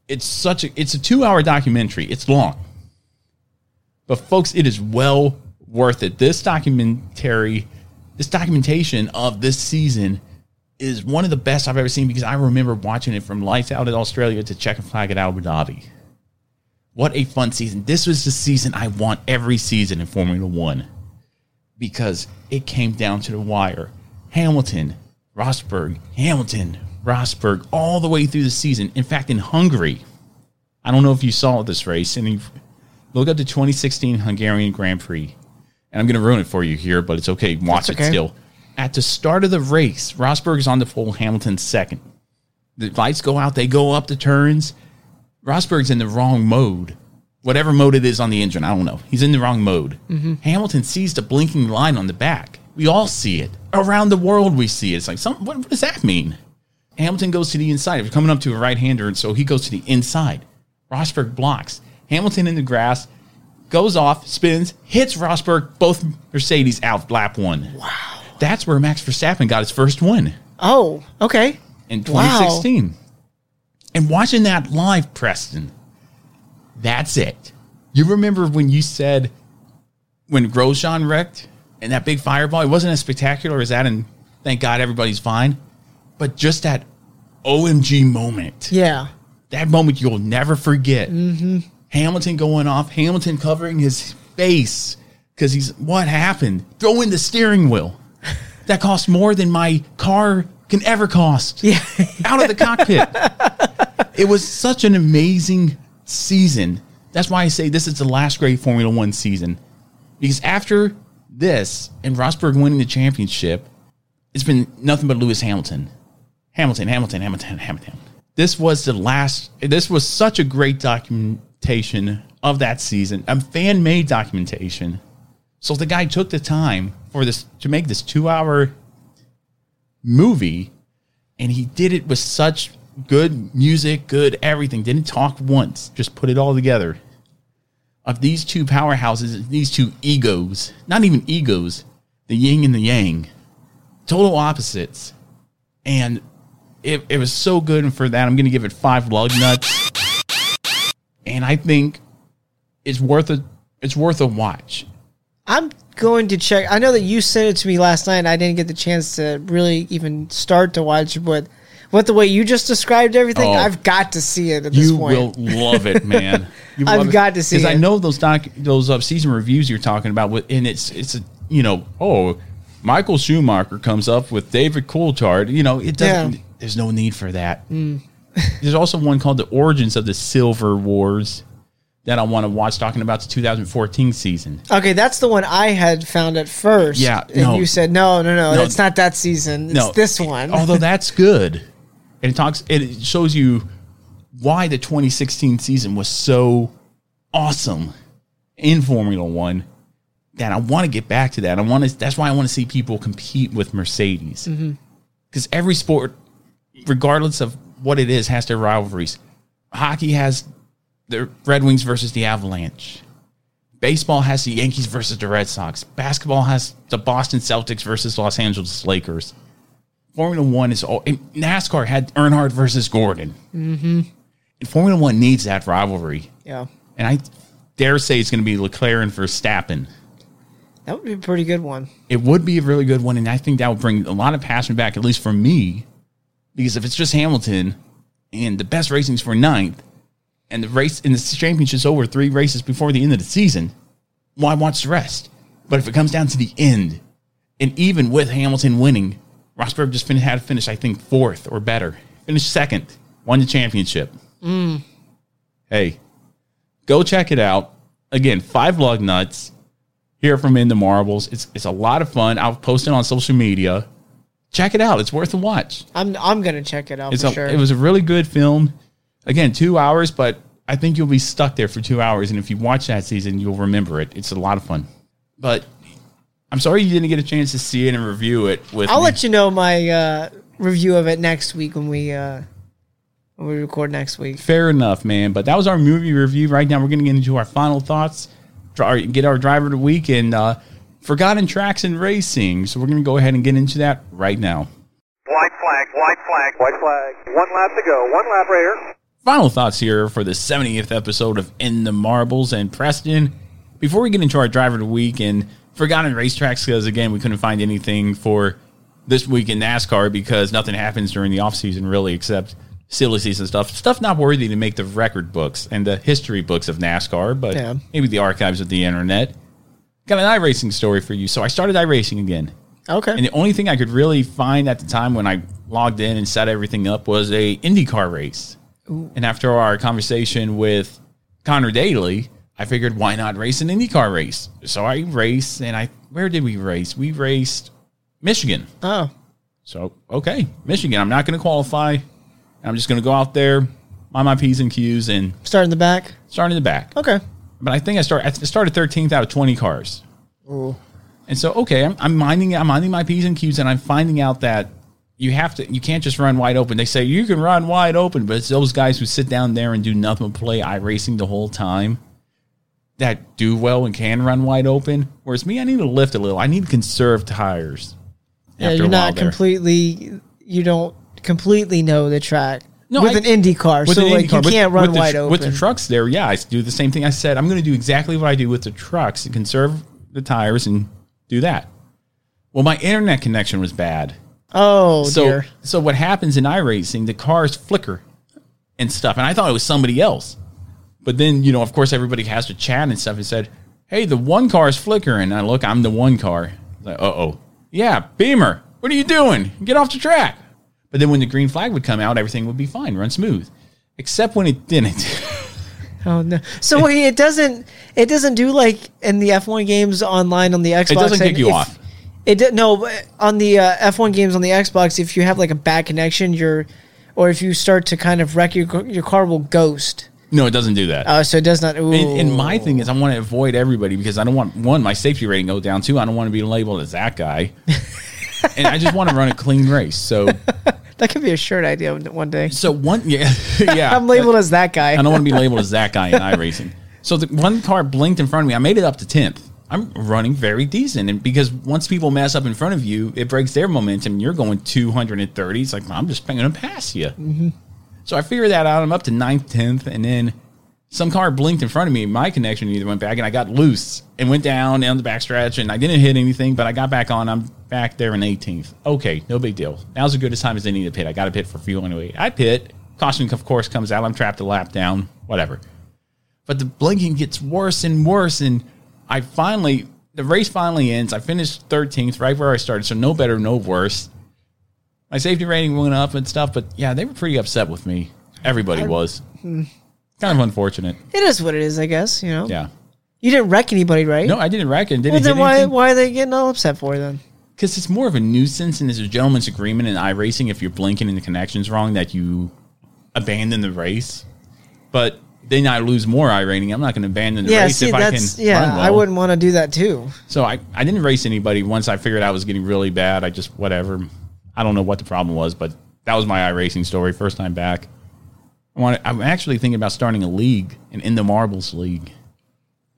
it's such a it's a two hour documentary. It's long. But folks, it is well worth it. This documentary, this documentation of this season is one of the best I've ever seen because I remember watching it from lights out at Australia to check and flag at Abu Dhabi. What a fun season. This was the season I want every season in Formula One because it came down to the wire. Hamilton, Rosberg, Hamilton, Rosberg, all the way through the season. In fact, in Hungary, I don't know if you saw this race, and look up the 2016 Hungarian Grand Prix. And I'm going to ruin it for you here, but it's okay. Watch okay. it still. At the start of the race, Rosberg is on the pole, Hamilton second. The lights go out, they go up the turns. Rosberg's in the wrong mode. Whatever mode it is on the engine, I don't know. He's in the wrong mode. Mm-hmm. Hamilton sees the blinking line on the back. We all see it. Around the world, we see it. It's like, some, what, what does that mean? Hamilton goes to the inside. If you're coming up to a right hander, and so he goes to the inside. Rosberg blocks. Hamilton in the grass, goes off, spins, hits Rosberg, both Mercedes out lap one. Wow. That's where Max Verstappen got his first win Oh, okay. in Wow. 2016. And watching that live, Preston, that's it. You remember when you said when Grosjean wrecked and that big fireball, it wasn't as spectacular as that, and thank God everybody's fine. But just that OMG moment, Yeah. that moment you'll never forget. Mm-hmm. Hamilton going off, Hamilton covering his face because he's what happened? Throwing the steering wheel. <laughs> that cost more than my car can ever cost. Yeah. out of the cockpit. <laughs> it was such an amazing season. That's why I say this is the last great Formula One season. Because after this and Rosberg winning the championship, it's been nothing but Lewis Hamilton. Hamilton, Hamilton, Hamilton, Hamilton. This was the last, this was such a great documentation of that season, a fan made documentation. So the guy took the time for this to make this two hour movie and he did it with such good music, good everything. Didn't talk once, just put it all together. Of these two powerhouses, these two egos, not even egos, the yin and the yang, total opposites. And it, it was so good. And for that, I'm going to give it five lug nuts. And I think it's worth a it's worth a watch. I'm going to check. I know that you sent it to me last night. I didn't get the chance to really even start to watch it, but with the way you just described everything, Oh. I've got to see it at this You point. will love it, <laughs> man. You I've love it. got to see because I know those doc those uh, season reviews you're talking about. With and it's it's a you know oh Michael Schumacher comes up with David Coulthard. You know it doesn't. Yeah. Mm. There's no need for that. <laughs> There's also one called the Origins of the Silver Wars that I want to watch, talking about the 2014 season. Okay, that's the one I had found at first. Yeah, and no. you said no, no, no, No. it's not that season. It's No, this one. Although that's good, <laughs> and it talks, it shows you why the 2016 season was so awesome in Formula One. That I want to get back to that. I want to. That's why I want to see people compete with Mercedes, mm-hmm. because every sport, regardless of what it is, has their rivalries. Hockey has the Red Wings versus the Avalanche. Baseball has the Yankees versus the Red Sox. Basketball has the Boston Celtics versus Los Angeles Lakers. Formula One is all. NASCAR had Earnhardt versus Gordon. Mm-hmm. And Formula One needs that rivalry, yeah, and I dare say it's going to be Leclerc and Verstappen. that would be a pretty good one. It would be a really good one, and I think that would bring a lot of passion back, at least for me, because if it's just Hamilton and the best racing's for ninth, and the race and the championship's over three races before the end of the season, why watch the rest? But if it comes down to the end, and even with Hamilton winning, Rosberg just fin- had to finish, I think, fourth or better. Finished second, won the championship. Mm. Hey, go check it out. Again, five lug nuts here from In the Marbles. It's it's a lot of fun. I'll post it on social media. Check it out. It's worth a watch. I'm I'm gonna check it out It's for a, sure. It was a really good film. Again, two hours, but I think you'll be stuck there for two hours. And if you watch that season, you'll remember it. It's a lot of fun. But I'm sorry you didn't get a chance to see it and review it with I'll me. let you know my uh, review of it next week when we uh, when we record next week. Fair enough, man. But that was our movie review. Right now, we're going to get into our final thoughts, get our driver of the week, and uh, forgotten tracks and racing. So we're going to go ahead and get into that right now. White flag, white flag, white flag. One lap to go. One lap right here. final thoughts here for the 70th episode of In the Marbles and Preston. Before we get into our driver of the week and forgotten racetracks, because again, we couldn't find anything for this week in NASCAR because nothing happens during the off season really except silly season stuff. Stuff not worthy to make the record books and the history books of NASCAR, but Yeah. maybe the archives of the internet. Got an iRacing story for you. So I started iRacing again. Okay. And the only thing I could really find at the time when I logged in and set everything up was a IndyCar race. And after our conversation with Conor Daly, I figured why not race an IndyCar race? So I raced, and I where did we race? We raced Michigan. oh, So okay, Michigan. I'm not going to qualify. I'm just going to go out there, mind my p's and q's, and start in the back. start in the back. Okay. But I think I start I started 13th out of 20 cars. And so, okay, I'm, I'm minding, I'm minding my p's and q's, and I'm finding out that you have to, you can't just run wide open. They say you can run wide open, but it's those guys who sit down there and do nothing but play iRacing the whole time that do well and can run wide open. Whereas me, I need to lift a little. I need to conserve tires. Yeah, after you're a while not there. completely. You don't completely know the track No, with I- an Indy car, so like IndyCar, you with- can't run with the wide tr- open. With the trucks there, yeah, I do the same thing. I said I'm going to do exactly what I do with the trucks and conserve the tires and do that. Well, my internet connection was bad. oh so dear. so what happens in iRacing, the cars flicker and stuff, and I thought it was somebody else. But then, you know, of course, everybody has to chat and stuff. And said, "Hey, the one car is flickering." And I look, I'm the one car. Like, uh oh, Yeah, Beamer, what are you doing? Get off the track. But then when the green flag would come out, everything would be fine, run smooth. Except when it didn't. <laughs> Oh no! So wait, it doesn't. It doesn't do like in the F one games online on the Xbox. it doesn't kick you if- off. It did no on the uh, F one games on the Xbox. If you have like a bad connection, you're, or if you start to kind of wreck your your car will ghost. No, it doesn't do that. Uh, so it does not. And, and my thing is, I want to avoid everybody because I don't want one my safety rating go down. Two, I don't want to be labeled as that guy, <laughs> and I just want to run a clean race. So, <laughs> that could be a shirt idea one day. so one, yeah, <laughs> yeah. I'm labeled as that guy. I don't want to be labeled as that guy in iRacing. So the one car blinked in front of me. I made it up to tenth. I'm running very decent, and because once people mess up in front of you, it breaks their momentum. You're going 230. It's like I'm just going to pass you. Mm-hmm. So I figured that out. I'm up to ninth, tenth, and then some car blinked in front of me. My connection either went back, and I got loose and went down down the backstretch, and I didn't hit anything, but I got back on. I'm back there in 18th. Okay, no big deal. Now's as good a time as any to pit. I got to pit for fuel anyway. I pit. Caution, of course, comes out. I'm trapped a lap down. Whatever. But the blinking gets worse and worse, and I finally the race finally ends. I finished 13th, right where I started, so no better, no worse. My safety rating went up and stuff, but yeah, they were pretty upset with me. Everybody was. Hmm. Kind of unfortunate. It is what it is, I guess. You know. Yeah. You didn't wreck anybody, right? No, I didn't reckon. Didn't Well, then why anything. why are they getting all upset for then? Because it's more of a nuisance, and there's a gentleman's agreement in iRacing if you're blinking and the connection's wrong that you abandon the race. But then I lose more iRating. I'm not going to abandon the Yeah, race see, if I can. that's yeah. run I wouldn't want to do that too. So I, I didn't race anybody once I figured I was getting really bad. I just whatever. I don't know what the problem was, but that was my iRacing story. First time back. I want. I'm actually thinking about starting a league, an in the marbles league,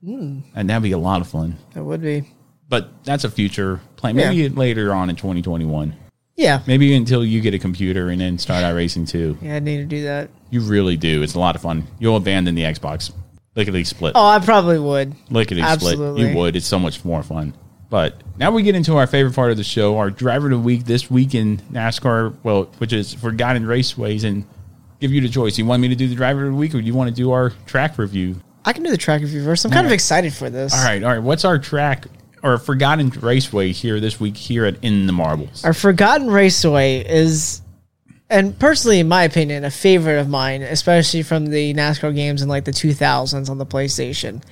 Hmm. and that'd be a lot of fun. That would be. But that's a future plan. Maybe Yeah. later on in 2021. Yeah. Maybe until you get a computer and then start iRacing too. Yeah, I need to do that. You really do. It's a lot of fun. You'll abandon the Xbox. Lickety split. Oh, I probably would. Lickety split. You would. It's so much more fun. But now we get into our favorite part of the show, our driver of the week this week in NASCAR, well, which is Forgotten Raceways, and give you the choice. You want me to do the driver of the week or do you want to do our track review? I can do the track review first. I'm kind of excited for this. All right, all right. What's our track or Forgotten Raceway here this week here at In the Marbles? Our Forgotten Raceway is, and personally, in my opinion, a favorite of mine, especially from the NASCAR games in like the 2000s on the PlayStation.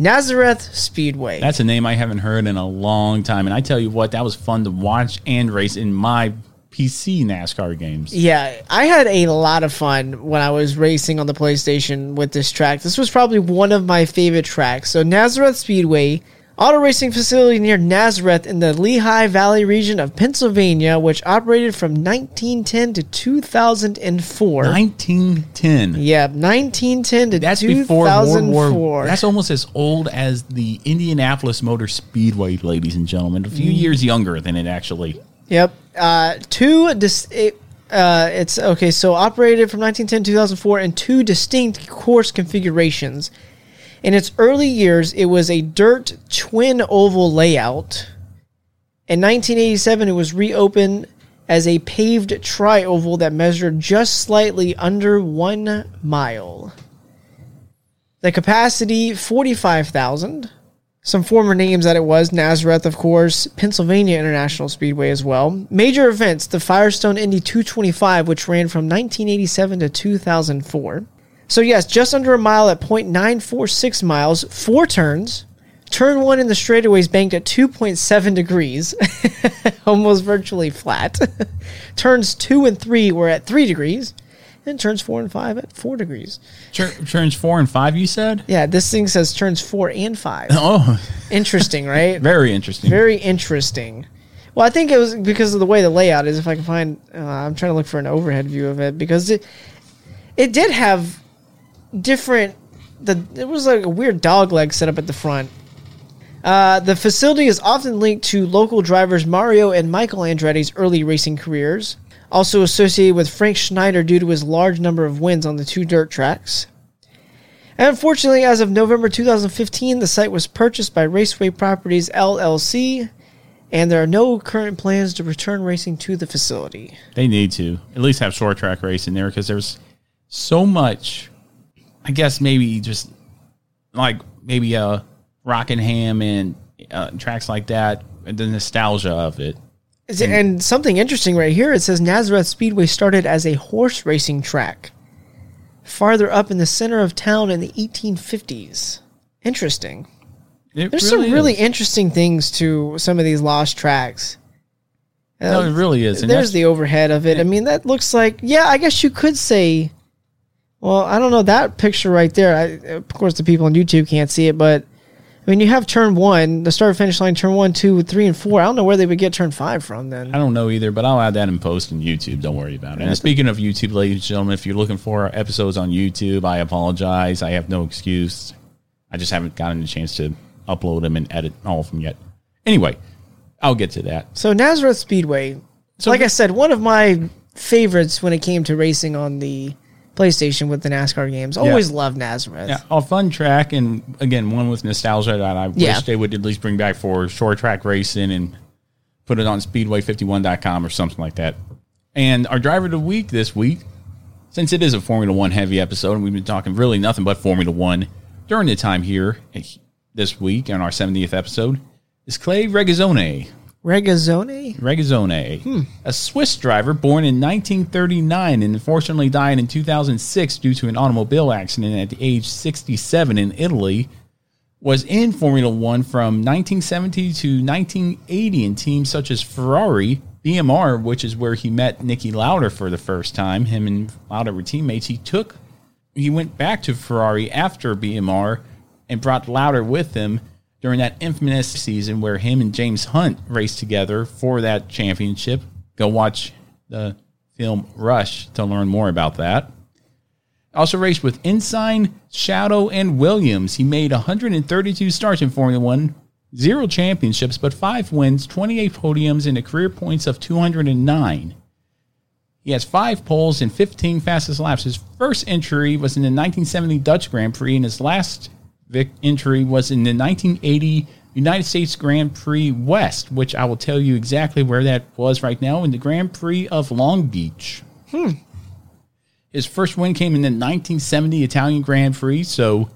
Nazareth Speedway. That's a name I haven't heard in a long time. And I tell you what, that was fun to watch and race in my PC NASCAR games. Yeah, I had a lot of fun when I was racing on the PlayStation with this track. This was probably one of my favorite tracks. So, Nazareth Speedway, auto racing facility near Nazareth in the Lehigh Valley region of Pennsylvania, which operated from 1910 to 2004. 1910. yeah, 1910 to That's before World 2004. War. That's almost as old as the Indianapolis Motor Speedway, ladies and gentlemen. A Mm. few years younger than it actually. Yep. Uh, two dis- it, uh, it's okay. So operated from 1910 to 2004 in two distinct course configurations. In its early years, it was a dirt twin oval layout. In 1987, it was reopened as a paved tri-oval that measured just slightly under one mile. The capacity 45,000 some former names that it was Nazareth, of course, Pennsylvania International Speedway as well. Major events the Firestone Indy 225, which ran from 1987 to 2004. So, yes, just under a mile at 0.946 miles, four turns. Turn one in the straightaways banked at 2.7 degrees, <laughs> almost virtually flat. <laughs> Turns two and three were at 3 degrees, and turns four and five at 4 degrees. Tur- turns four and five, you said? Yeah, this thing says turns four and five. <laughs> Oh, Interesting, right? very interesting. Very interesting. Well, I think it was because of the way the layout is. If I can find, uh, I'm trying to look for an overhead view of it because it it did have different. The it was like a weird dog leg set up at the front. Uh, the facility is often linked to local drivers Mario and Michael Andretti's early racing careers. Also associated with Frank Schneider due to his large number of wins on the two dirt tracks. And unfortunately, as of November 2015, the site was purchased by Raceway Properties LLC, and there are no current plans to return racing to the facility. They need to at least have short track racing there because there's so much. I guess maybe just like maybe uh Rockingham and uh, tracks like that, and the nostalgia of it. Is it- And something interesting right here. It says Nazareth Speedway started as a horse racing track, farther up in the center of town in the 1850s. Interesting. It There's some is. really interesting things to some of these lost tracks. No, Uh, it really is. And There's the overhead of it. I mean, that looks like yeah. I guess you could say. Well, I don't know that picture right there. I, of course, the people on YouTube can't see it, but I mean, you have turn one, the start finish line, turn one, two, three, and four. I don't know where they would get turn five from then. I don't know either, but I'll add that in post on YouTube. Don't worry about it. And speaking of YouTube, ladies and gentlemen, if you're looking for our episodes on YouTube, I apologize. I have no excuse. I just haven't gotten a chance to upload them and edit all of them yet. Anyway, I'll get to that. So Nazareth Speedway, So like I said, one of my favorites when it came to racing on the PlayStation with the NASCAR games. Always loved Nazareth. Yeah, a fun track, and again, one with nostalgia that I Yeah. wish they would at least bring back for short track racing and put it on speedway51.com or something like that. And our driver of the week this week, since it is a Formula One heavy episode, and we've been talking really nothing but Formula One during the time here this week on our 70th episode, is Clay Regazzone. Regazzone. Regazzone, hmm. a Swiss driver born in 1939 and unfortunately died in 2006 due to an automobile accident at the age 67 in Italy, was in Formula One from 1970 to 1980 in teams such as Ferrari, BMR, which is where he met Niki Lauda for the first time. Him and Lauda were teammates. He took, he went back to Ferrari after BMR and brought Lauda with him during that infamous season where him and James Hunt raced together for that championship. Go watch the film Rush to learn more about that. Also raced with Ensign, Shadow, and Williams. He made 132 starts in Formula One, zero championships, but five wins, 28 podiums, and a career points of 209. He has five poles and 15 fastest laps. His first entry was in the 1970 Dutch Grand Prix, and his last vic- entry was in the 1980 United States Grand Prix West, which I will tell you exactly where that was right now in the Grand Prix of Long Beach. Hmm. His first win came in the 1970 Italian Grand Prix, so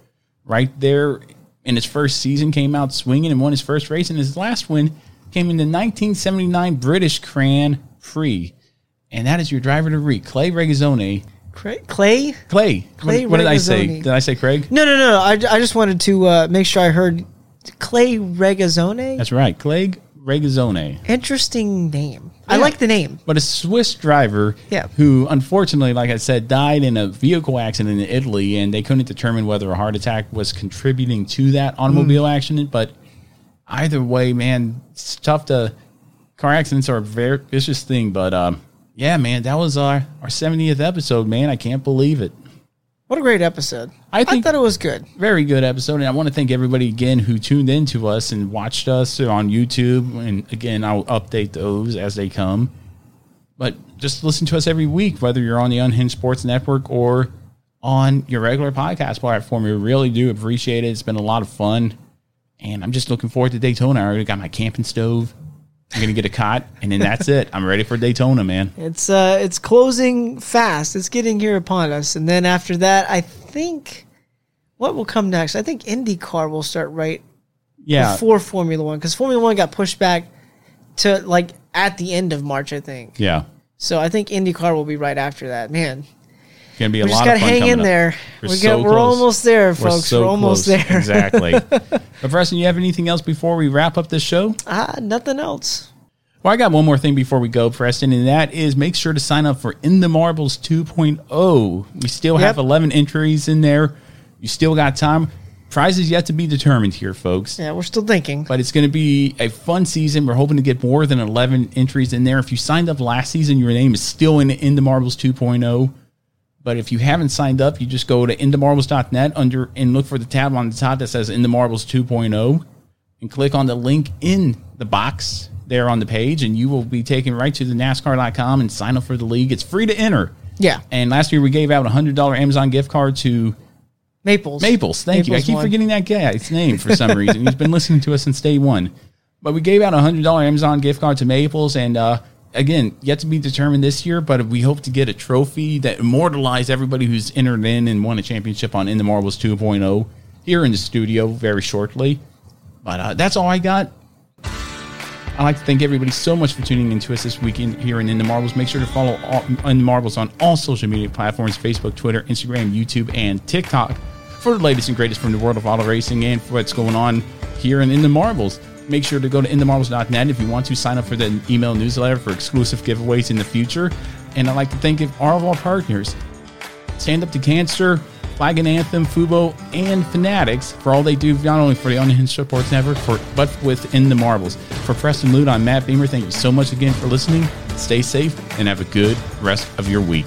right there in his first season came out swinging and won his first race, and his last win came in the 1979 British Grand Prix. And that is your driver to read, Clay Regazzone. Cra- Clay? Clay. Clay what, what did I say? Did I say Craig? No, no, no. I, I just wanted to uh, make sure I heard Clay Regazzone. That's right, Clay Regazzone. Interesting name. I like the name. But a Swiss driver Yeah. who, unfortunately, like I said, died in a vehicle accident in Italy, and they couldn't determine whether a heart attack was contributing to that automobile accident. But either way, man, it's tough to. Car accidents are a very vicious thing, but um, yeah, man, that was our our 70th episode, man. I can't believe it. What a great episode. I I, thought it was good. very good episode and i want to thank everybody again who tuned in to us and watched us on youtube and again i'll update those as they come but just listen to us every week whether you're on the unhinged sports network or on your regular podcast platform we really do appreciate it it's been a lot of fun and i'm just looking forward to daytona i already got my camping stove i'm gonna get a cot and then that's it i'm ready for daytona man It's uh it's closing fast. It's getting here upon us. And then after that, I think what will come next? I think IndyCar will start right yeah before Formula One because Formula One got pushed back to like at the end of March, I think. yeah So I think IndyCar will be right after that. Man, it's gonna be a we just lot got of to fun hang in up. there. We're we so got, we're almost there, We're folks. so we're almost close. there. exactly. <laughs> But Preston, you have anything else before we wrap up this show? ah, nothing else. Well, I got one more thing before we go, Preston, and that is make sure to sign up for In the Marbles 2.0. We still have 11 entries in there. You still got time. Prize is yet to be determined here, folks. Yeah, we're still thinking. But it's going to be a fun season. We're hoping to get more than 11 entries in there. If you signed up last season, your name is still in In the Marbles 2.0. But if you haven't signed up, you just go to inthemarbles.net under and look for the tab on the top that says In the Marbles 2.0 and click on the link in the box there on the page, and you will be taken right to the NASCAR.com and sign up for the league. It's free to enter. Yeah, And last year we gave out a hundred dollar Amazon gift card to Maples. Maples. Thank you. I keep won. forgetting that guy's name for some reason. He's been listening to us since day one. But we gave out a hundred dollar Amazon gift card to Maples, and uh, again, yet to be determined this year. But we hope to get a trophy that immortalizes everybody who's entered in and won a championship on In the Marbles 2.0 here in the studio very shortly. But uh, that's all I got. I'd like to thank everybody so much for tuning in to us this weekend here in In the Marbles. Make sure to follow all, In the Marbles on all social media platforms Facebook, Twitter, Instagram, YouTube, and TikTok for the latest and greatest from the world of auto racing and for what's going on here in In the Marbles. Make sure to go to inthemarbles.net if you want to sign up for the email newsletter for exclusive giveaways in the future. And I'd like to thank all of our partners Stand Up to Cancer, Flag and Anthem, Fubo, and Fanatics for all they do, not only for the Unhinged Sports Network, for, but within the marbles. For Preston Lute, I'm Matt Beamer. Thank you so much again for listening. Stay safe and have a good rest of your week.